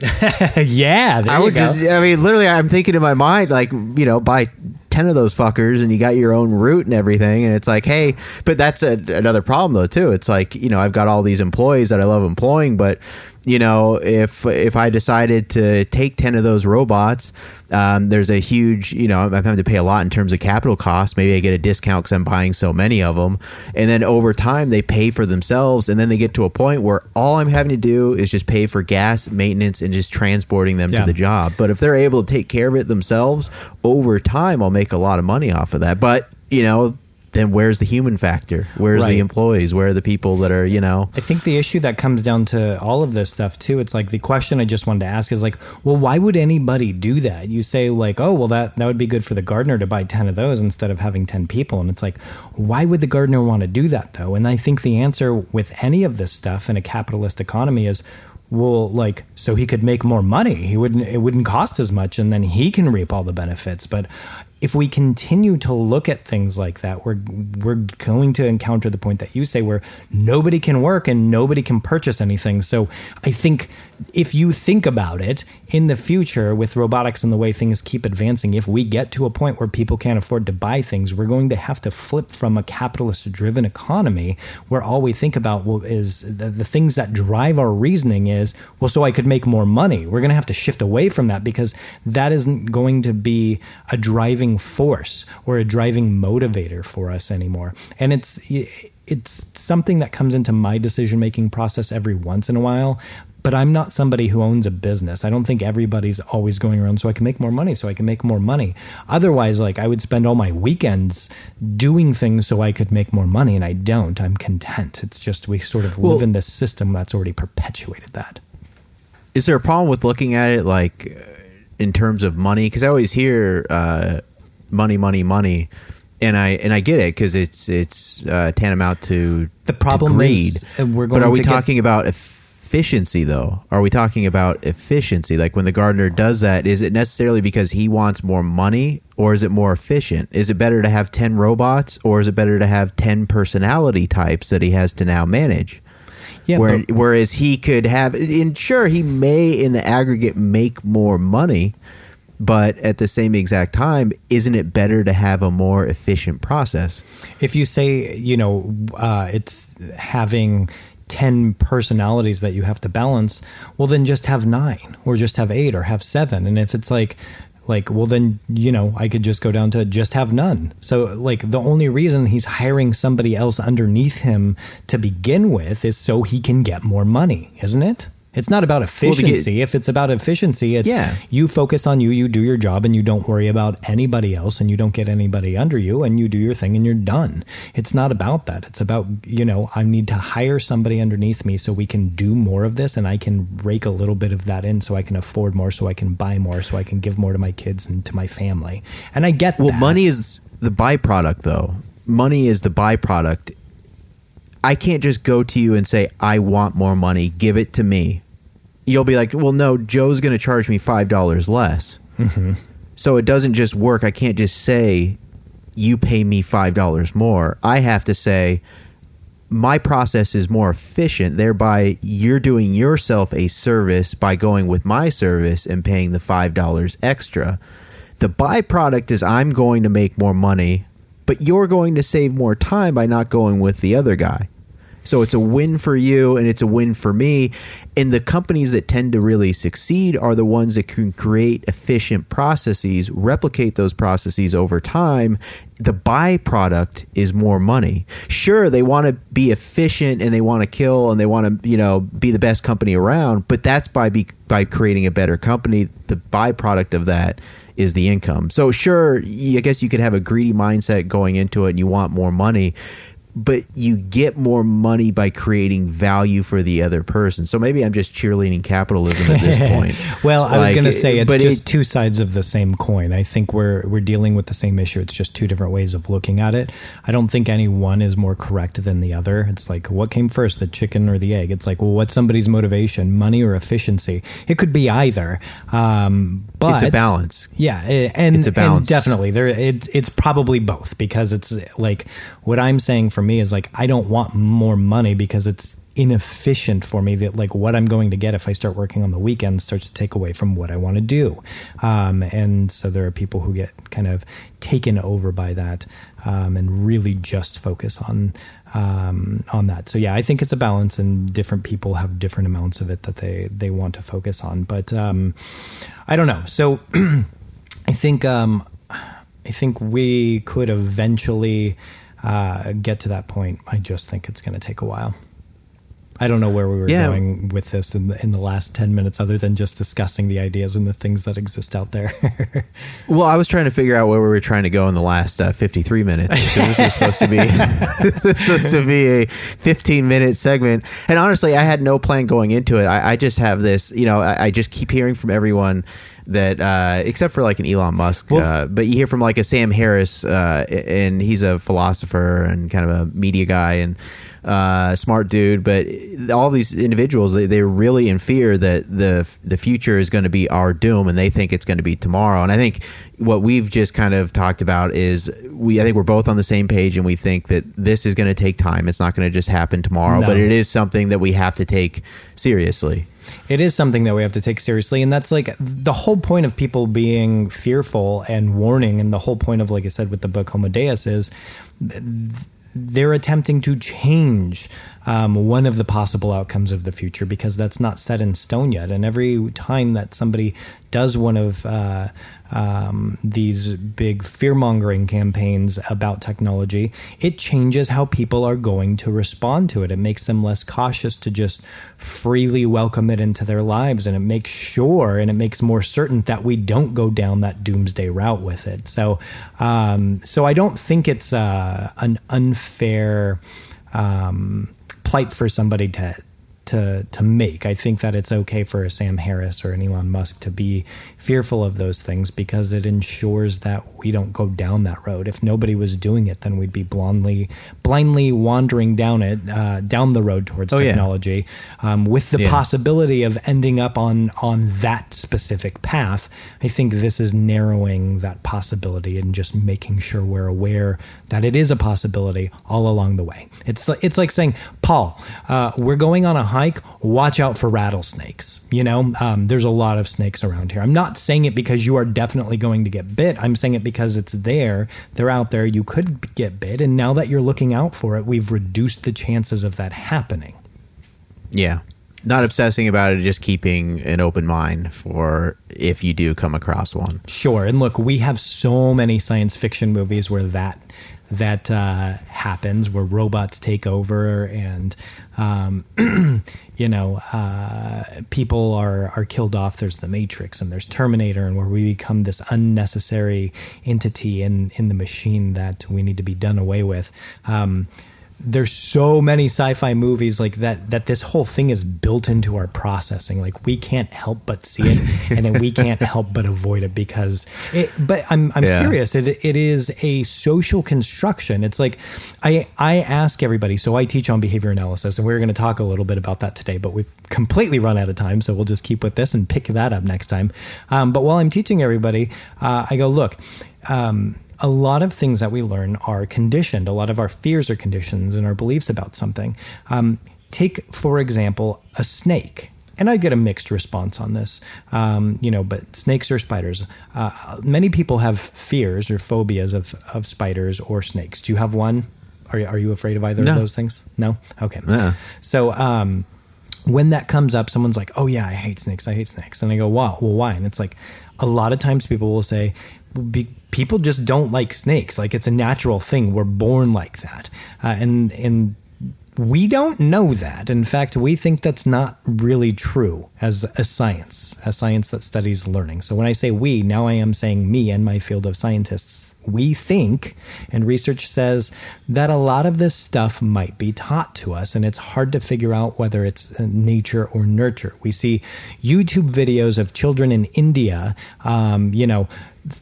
[laughs] yeah. I would just, I mean, literally, I'm thinking in my mind, like, you know, buy 10 of those fuckers and you got your own route and everything. And it's like, hey, but that's a, another problem, though, too. It's like, you know, I've got all these employees that I love employing, but, you know, if if I decided to take 10 of those robots, um, there's a huge, you know, I'm having to pay a lot in terms of capital costs. Maybe I get a discount because I'm buying so many of them. And then over time, they pay for themselves. And then they get to a point where all I'm having to do is just pay for gas, maintenance, and just transporting them Yeah. to the job. But if they're able to take care of it themselves, over time, I'll make a lot of money off of that. But, you know, then where's the human factor? Where's Right. the employees? Where are the people that are, you know? I think the issue that comes down to all of this stuff too, it's like the question I just wanted to ask is like, well, why would anybody do that? You say like, oh, well, that that would be good for the gardener to buy ten of those instead of having ten people, and it's like, why would the gardener want to do that though? And I think the answer with any of this stuff in a capitalist economy is. Well, like, so he could make more money. He wouldn't. It wouldn't cost as much, and then he can reap all the benefits. But if we continue to look at things like that, we're we're going to encounter the point that you say where nobody can work and nobody can purchase anything. So I think if you think about it in the future with robotics and the way things keep advancing, if we get to a point where people can't afford to buy things, we're going to have to flip from a capitalist driven economy where all we think about is the, the things that drive our reasoning is, well, so I could make more money. We're going to have to shift away from that because that isn't going to be a driving force or a driving motivator for us anymore. And it's, it's something that comes into my decision making process every once in a while but I'm not somebody who owns a business. I don't think everybody's always going around so I can make more money, so I can make more money. Otherwise, like I would spend all my weekends doing things so I could make more money, and I don't. I'm content. It's just we sort of Well- live in this system that's already perpetuated that. is there a problem with looking at it like in terms of money because i always hear uh, money money money and i and i get it because it's it's uh, tantamount to The to problem greed. is, uh, we're going but are we get- talking about efficiency though. Are we talking about efficiency? Like when the gardener does that is it necessarily because he wants more money or is it more efficient? Is it better to have 10 robots or is it better to have 10 personality types that he has to now manage? Yeah, where, but- whereas he could have, and sure, he may in the aggregate make more money, but at the same exact time, isn't it better to have a more efficient process? if you say you know uh, it's having 10 personalities that you have to balance well then just have nine or just have eight or have seven. And if it's like like well then you know i could just go down to just have none. So like the only reason he's hiring somebody else underneath him to begin with is so he can get more money isn't it it's not about to get- efficiency if it's about efficiency it's Yeah. you focus on you, you do your job, and you don't worry about anybody else, and you don't get anybody under you, and you do your thing, and you're done. It's not about that. It's about, you know, I need to hire somebody underneath me so we can do more of this, and I can rake a little bit of that in so I can afford more, so I can buy more, so I can give more to my kids and to my family. And I get Well, that. money is the byproduct, though. Money is the byproduct. I can't just go to you and say, I want more money, give it to me. You'll be like, well, no, Joe's going to charge me $5 less. Mm-hmm. So it doesn't just work. I can't just say, you pay me $5 more. I have to say, my process is more efficient. Thereby, you're doing yourself a service by going with my service and paying the $5 extra. The byproduct is I'm going to make more money, but you're going to save more time by not going with the other guy. So it's a win for you and it's a win for me. And the companies that tend to really succeed are the ones that can create efficient processes, replicate those processes over time. The byproduct is more money. Sure, they want to be efficient and they want to kill and they want to, you know, be the best company around, but that's by be, by creating a better company. The byproduct of that is the income. So sure, I guess you could have a greedy mindset going into it and you want more money but you get more money by creating value for the other person. So maybe I'm just cheerleading capitalism at this [laughs] point. Well, I was going to say it's but just it- two sides of the same coin. I think we're we're dealing with the same issue. It's just two different ways of looking at it. I don't think any one is more correct than the other. It's like what came first, the chicken or the egg? It's like, well, what's somebody's motivation, money or efficiency? It could be either. Um, but it's a balance. yeah, eh, and It's a and balance. definitely there. It, it's probably both because it's like what I'm saying for me is like I don't want more money because it's inefficient for me that like what I'm going to get if I start working on the weekends starts to take away from what I want to do, um, and so there are people who get kind of taken over by that um, and really just focus on um, on that. So yeah, I think it's a balance, and different people have different amounts of it that they they want to focus on. But um, I don't know. So [clears throat] I think um, I think we could eventually uh, get to that point. I just think it's going to take a while. I don't know where we were Yeah. going with this in the, in the last ten minutes, other than just discussing the ideas and the things that exist out there. [laughs] Well, I was trying to figure out where we were trying to go in the last uh, 53 minutes. because This was supposed to be supposed to be a 15 minute segment. And honestly, I had no plan going into it. I, I just have this, you know, I, I just keep hearing from everyone that, uh, except for like an Elon Musk, Well- uh, but you hear from like a Sam Harris, uh, and he's a philosopher and kind of a media guy and uh, smart dude. But all these individuals, they, they're really in fear that the the future is going to be our doom, and they think it's going to be tomorrow. And I think what we've just kind of talked about is we. I think we're both on the same page, and we think that this is going to take time. It's not going to just happen tomorrow, No. but it is something that we have to take seriously. It is something that we have to take seriously and that's like the whole point of people being fearful and warning and the whole point of like i said with the book homo deus is they're attempting to change um, one of the possible outcomes of the future because that's not set in stone yet. And every time that somebody does one of uh, um, these big fear mongering campaigns about technology, it changes how people are going to respond to it. It makes them less cautious to just freely welcome it into their lives, and it makes sure and it makes more certain that we don't go down that doomsday route with it. So, um, so I don't think it's uh, an unfair um, plight for somebody to to to make. I think that it's okay for a Sam Harris or an Elon Musk to be fearful of those things because it ensures that we don't go down that road. If nobody was doing it, then we'd be blindly blindly wandering down it uh, down the road towards Oh, yeah. technology, um, with the Yeah. possibility of ending up on on that specific path. I think this is narrowing that possibility and just making sure we're aware that it is a possibility all along the way. It's it's like saying, Paul, uh, we're going on a hike. Watch out for rattlesnakes. You know, um, there's a lot of snakes around here. I'm not saying it because you are definitely going to get bit. I'm saying it because it's there. They're out there. You could get bit, and now that you're looking out for it, we've reduced the chances of that happening. Yeah. Not obsessing about it, just keeping an open mind for if you do come across one. Sure. And look, we have so many science fiction movies where that that uh, happens, where robots take over, and um, [clears throat] you know, uh, people are are killed off. There's the Matrix, and there's Terminator, and where we become this unnecessary entity in in the machine that we need to be done away with. Um, there's so many sci-fi movies like that that this whole thing is built into our processing. Like we can't help but see it and then we can't [laughs] help but avoid it because it but i'm i'm Yeah. serious. It it is a social construction. It's like i i ask everybody so i teach on behavior analysis and we're going to talk a little bit about that today but we've completely run out of time so we'll just keep with this and pick that up next time. Um, but while i'm teaching everybody uh, i go look um, a lot of things that we learn are conditioned. A lot of our fears are conditioned and our beliefs about something. Um, take, for example, a snake. And I get a mixed response on this, um, you know, but snakes or spiders. Uh, many people have fears or phobias of, of spiders or snakes. Do you have one? Are, you- are you afraid of either No. of those things? No? Okay. Yeah. So, um, when that comes up, someone's like, "Oh yeah, I hate snakes. I hate snakes," and I go, "Wow, well, why?" And it's like, a lot of times people will say, be, "People just don't like snakes. Like it's a natural thing. We're born like that," uh, and and we don't know that. In fact, we think that's not really true as a science, a science that studies learning. So when I say we, now I am saying me and my field of scientists. We think, and research says that a lot of this stuff might be taught to us, and it's hard to figure out whether it's uh, nature or nurture. We see YouTube videos of children in India, um, you know,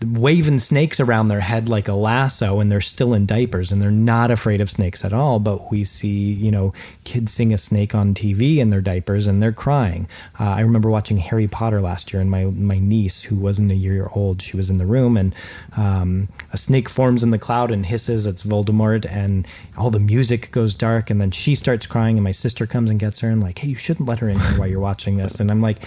waving snakes around their head like a lasso and they're still in diapers and they're not afraid of snakes at all. But we see you know kids seeing a snake on tv in their diapers and they're crying. Uh, i remember watching harry potter last year and my my niece who wasn't a year old she was in the room and um, a snake forms in the cloud and hisses it's voldemort and all the music goes dark and then she starts crying and my sister comes and gets her and like hey you shouldn't let her in here while you're watching this. And i'm like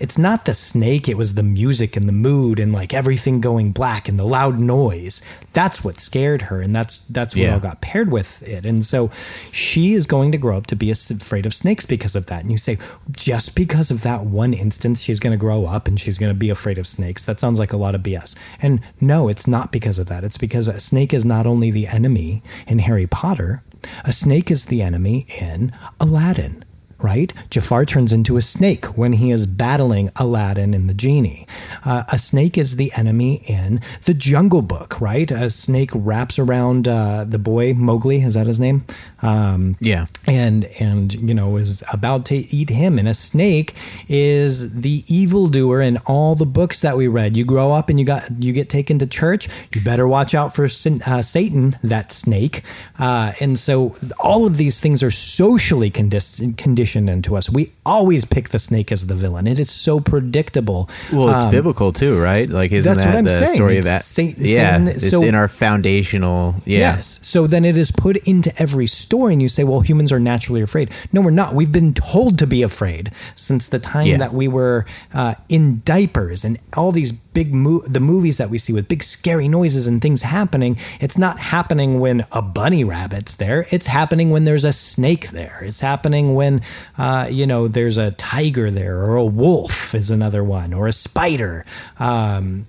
it's not the snake it was the music and the mood and like everything going black and the loud noise that's what scared her and that's that's what Yeah. all got paired with it. And so she is going to grow up to be afraid of snakes because of that. And you say just because of that one instance she's going to grow up and she's going to be afraid of snakes? That sounds like a lot of bs and no it's not because of that. It's because a snake is not only the enemy in harry potter a snake is the enemy in aladdin right? Jafar turns into a snake when he is battling Aladdin and the genie. Uh, a snake is the enemy in the Jungle Book, right? A snake wraps around uh, the boy Mowgli. Is that his name? Um, Yeah. and and you know is about to eat him and a snake is the evildoer in all the books that we read you grow up and you got you get taken to church you better watch out for sin, uh, satan that snake uh, and so all of these things are socially condi- conditioned into us. We always pick the snake as the villain. It is so predictable. Well, it's Um, biblical too, right? Like, isn't that's what that I'm the saying. story of that? Satan- yeah, Satan- it's so- in our foundational. Yeah. Yes. So then it is put into every story, and you say, well, humans are naturally afraid. No, we're not. We've been told to be afraid since the time Yeah. that we were uh, in diapers and all these big mo- the movies that we see with big scary noises and things happening. It's not happening when a bunny rabbit's there. It's happening when there's a snake there. It's happening when uh, you know there's a tiger there or a wolf is another one or a spider. Um,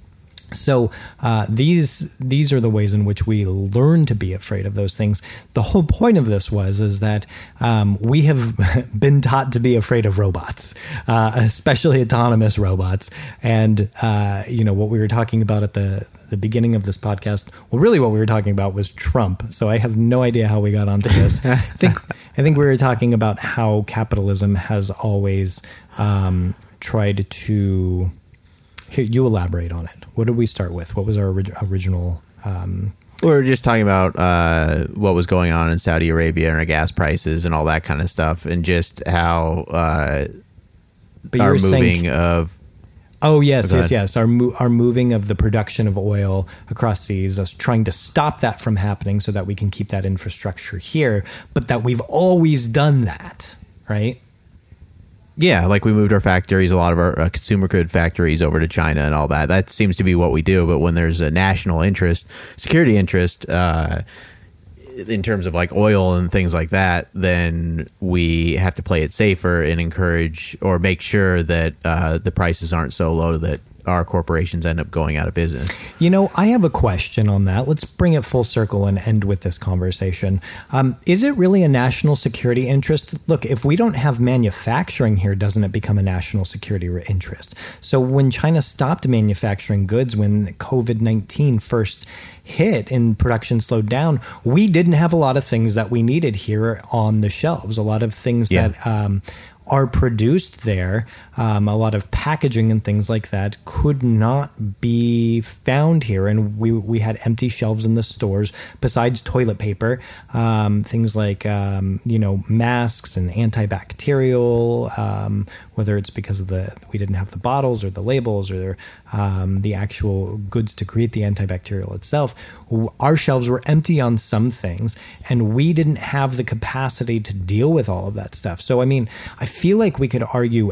so uh, these these are the ways in which we learn to be afraid of those things. The whole point of this was is that um, we have [laughs] been taught to be afraid of robots, uh, especially autonomous robots. And uh, you know what we were talking about at the the beginning of this podcast. Well, really, what we were talking about was Trump. So I have no idea how we got onto this. [laughs] I think I think we were talking about how capitalism has always um, tried to here, you elaborate on it. What did we start with? What was our orig- original? Um, We were just talking about uh, what was going on in Saudi Arabia and our gas prices and all that kind of stuff, and just how uh, our moving saying, of oh yes, yes, yes. Our mo- our moving of the production of oil across seas, us trying to stop that from happening, so that we can keep that infrastructure here. But that we've always done that, right? Yeah, like we moved our factories, a lot of our uh, consumer good factories over to China and all that. That seems to be what we do. But when there's a national interest, security interest, uh, in terms of like oil and things like that, then we have to play it safer and encourage or make sure that uh, the prices aren't so low that our corporations end up going out of business. You know, I have a question on that. Let's bring it full circle and end with this conversation. Um, is it really a national security interest? Look, if we don't have manufacturing here, doesn't it become a national security interest? So when China stopped manufacturing goods when COVID 19 first hit and production slowed down, we didn't have a lot of things that we needed here on the shelves. A lot of things Yeah. that um, are produced there, um, a lot of packaging and things like that could not be found here, and we we had empty shelves in the stores. Besides toilet paper, um, things like um, you know masks and antibacterial. Um, whether it's because of the we didn't have the bottles or the labels or um, the actual goods to create the antibacterial itself, our shelves were empty on some things, and we didn't have the capacity to deal with all of that stuff. So, I mean, I feel like we could argue.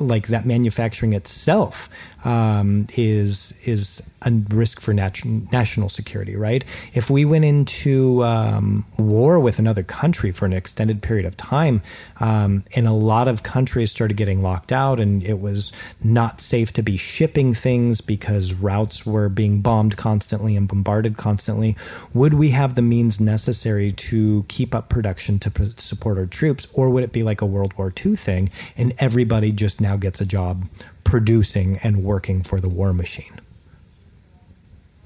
Like that, manufacturing itself um, is is a risk for nat- national security, right? If we went into um, war with another country for an extended period of time, um, and a lot of countries started getting locked out, and it was not safe to be shipping things because routes were being bombed constantly and bombarded constantly, would we have the means necessary to keep up production to p- support our troops, or would it be like a World War II thing, and everybody just now gets a job producing and working for the war machine?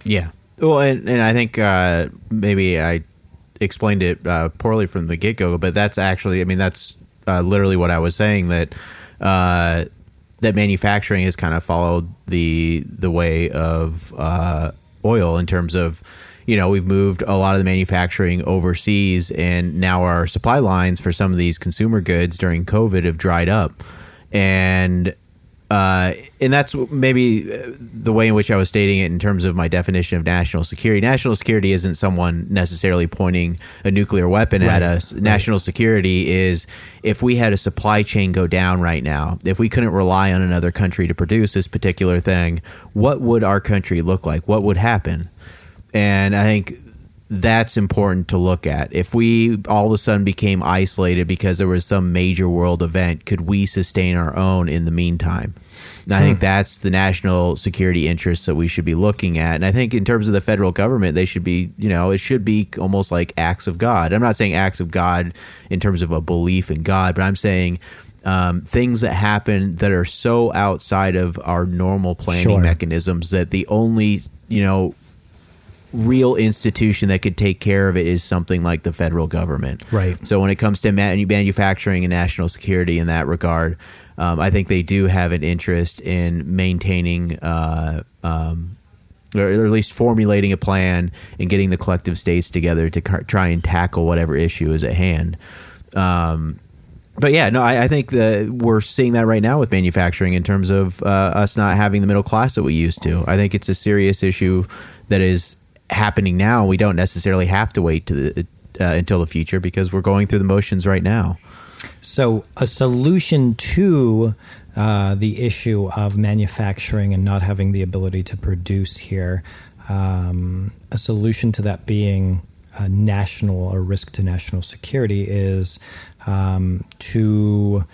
Yeah. Well, and, and I think uh, maybe I explained it uh, poorly from the get go, but that's actually, I mean, that's uh, literally what I was saying that uh, that manufacturing has kind of followed the the way of uh, oil in terms of. You know, we've moved a lot of the manufacturing overseas, and now our supply lines for some of these consumer goods during COVID have dried up. And uh, and that's maybe uh, the way in which I was stating it in terms of my definition of national security. National security isn't someone necessarily pointing a nuclear weapon Right, at us. National security is if we had a supply chain go down right now, if we couldn't rely on another country to produce this particular thing, what would our country look like? What would happen? And I think that's important to look at. If we all of a sudden became isolated because there was some major world event, could we sustain our own in the meantime? And I think that's the national security interests that we should be looking at. And I think in terms of the federal government, they should be, you know, it should be almost like acts of God. I'm not saying acts of God in terms of a belief in God, but I'm saying um, things that happen that are so outside of our normal planning Sure. mechanisms that the only, you know, real institution that could take care of it is something like the federal government. Right. So when it comes to manufacturing and national security in that regard, um, I think they do have an interest in maintaining, uh, um, or at least formulating a plan and getting the collective states together to car- try and tackle whatever issue is at hand. Um, but yeah, no, I, I think that we're seeing that right now with manufacturing in terms of uh, us not having the middle class that we used to. I think it's a serious issue that is happening now. We don't necessarily have to wait to the, uh, until the future because we're going through the motions right now. So, a solution to uh, the issue of manufacturing and not having the ability to produce here, um, a solution to that being a national or risk to national security is um, to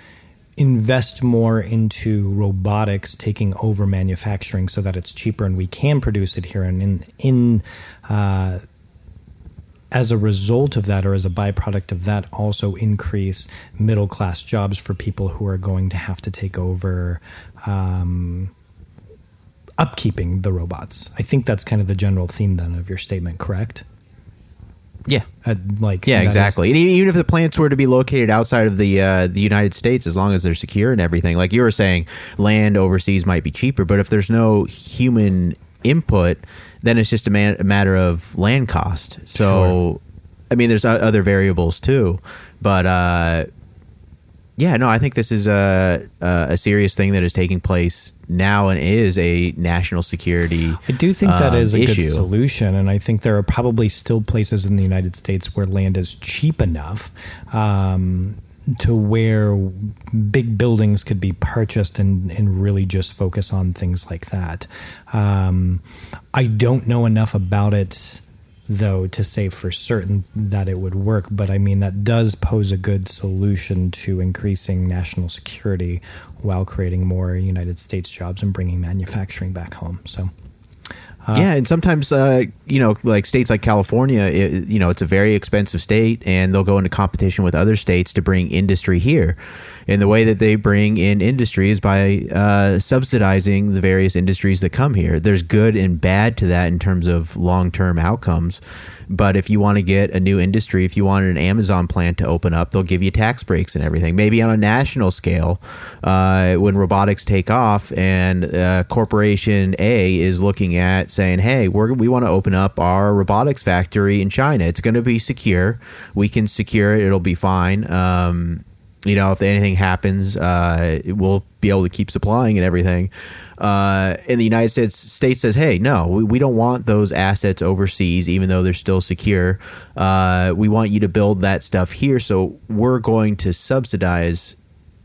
invest more into robotics taking over manufacturing so that it's cheaper and we can produce it here. And in in uh, as a result of that or as a byproduct of that also increase middle class jobs for people who are going to have to take over um, upkeeping the robots. I think that's kind of the general theme then of your statement correct Yeah. like Yeah, that is- exactly. And even if the plants were to be located outside of the uh, the United States, as long as they're secure and everything, like you were saying, land overseas might be cheaper. But if there's no human input, then it's just a, man- a matter of land cost. So, Sure. I mean, there's other variables too. But uh, yeah, no, I think this is a a serious thing that is taking place now and is a national security. I do think that um, is a issue. good solution, and I think there are probably still places in the United States where land is cheap enough um, to where big buildings could be purchased and, and really just focus on things like that. Um, I don't know enough about it though to say for certain that it would work. But i mean that does pose a good solution to increasing national security while creating more united states jobs and bringing manufacturing back home. So yeah, and sometimes uh, you know, like states like California, it, you know, it's a very expensive state, and they'll go into competition with other states to bring industry here. And the way that they bring in industry is by uh, subsidizing the various industries that come here. There's good and bad to that in terms of long term outcomes. But if you want to get a new industry, if you want an Amazon plant to open up, they'll give you tax breaks and everything. Maybe on a national scale, uh, when robotics take off and uh, Corporation A is looking at saying, "Hey, we're, we want to open up our robotics factory in China. It's going to be secure. We can secure it. It'll be fine." Um, you know, if anything happens, uh, we'll be able to keep supplying and everything. Uh, and the United States state says, "Hey, no, we, we don't want those assets overseas, even though they're still secure. Uh, we want you to build that stuff here. So we're going to subsidize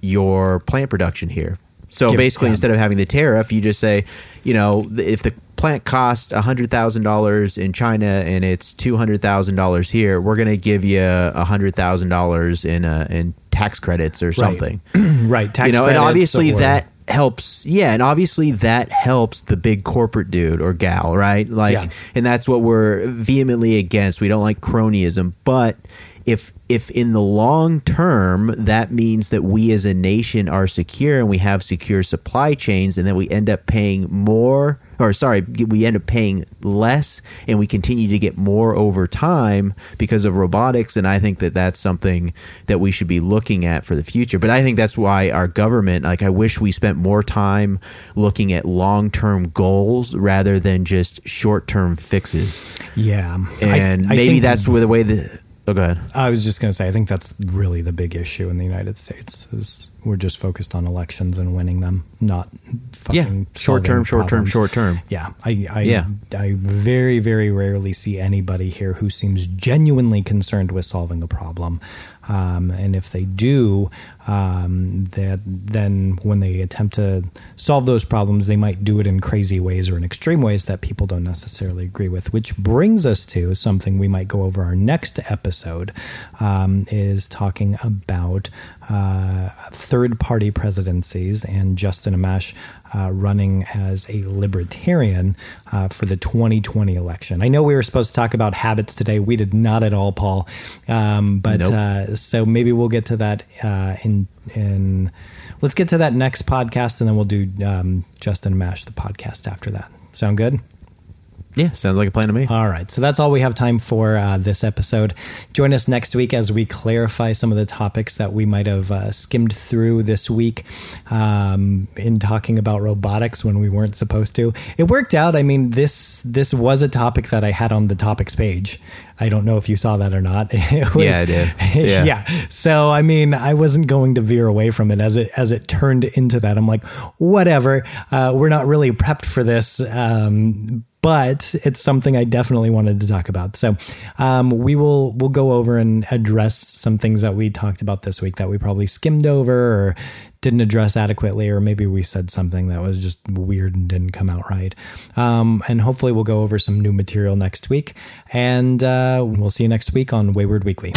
your plant production here. So Give- basically, yeah. instead of having the tariff, you just say, you know, if the plant costs hundred thousand dollars in China and it's two hundred thousand dollars here, we're going to give you hundred thousand dollars in uh, in tax credits or something. [clears throat] right tax you know, and obviously or- that helps. Yeah, and obviously that helps the big corporate dude or gal, right? Like, Yeah. and that's what we're vehemently against. We don't like cronyism, but if if in the long term that means that we as a nation are secure and we have secure supply chains and then we end up paying more or sorry we end up paying less and we continue to get more over time because of robotics and i think that that's something that we should be looking at for the future. But i think that's why our government like i wish we spent more time looking at long-term goals rather than just short-term fixes. Yeah. And I maybe think- that's where the way the oh go ahead I was just going to say, I think that's really the big issue in the United States is we're just focused on elections and winning them, not fucking Yeah, short term, short term, short term. Yeah, I, I, Yeah. I very, very rarely see anybody here who seems genuinely concerned with solving a problem. Um, and if they do, um, that then when they attempt to solve those problems, they might do it in crazy ways or in extreme ways that people don't necessarily agree with. Which brings us to something we might go over our next episode, um, is talking about uh, third-party presidencies and Justin Amash uh, running as a libertarian uh, for the 2020 election. I know we were supposed to talk about habits today. We did not at all, Paul. Um, but Nope. uh, so maybe we'll get to that uh, in in. Let's get to that next podcast, and then we'll do um, Justin Amash the podcast after that. Sound good? Yeah, sounds like a plan to me. All right. So that's all we have time for uh, this episode. Join us next week as we clarify some of the topics that we might have uh, skimmed through this week um, in talking about robotics when we weren't supposed to. It worked out. I mean, this this was a topic that I had on the topics page. I don't know if you saw that or not. [laughs] Was, yeah, I did. [laughs] Yeah. yeah. So I mean, I wasn't going to veer away from it as it as it turned into that. I'm like, whatever. Uh, we're not really prepped for this. Um, but it's something I definitely wanted to talk about. So um, we will we'll go over and address some things that we talked about this week that we probably skimmed over or didn't address adequately, or maybe we said something that was just weird and didn't come out right. Um, and hopefully we'll go over some new material next week. And uh, we'll see you next week on Wayward Weekly.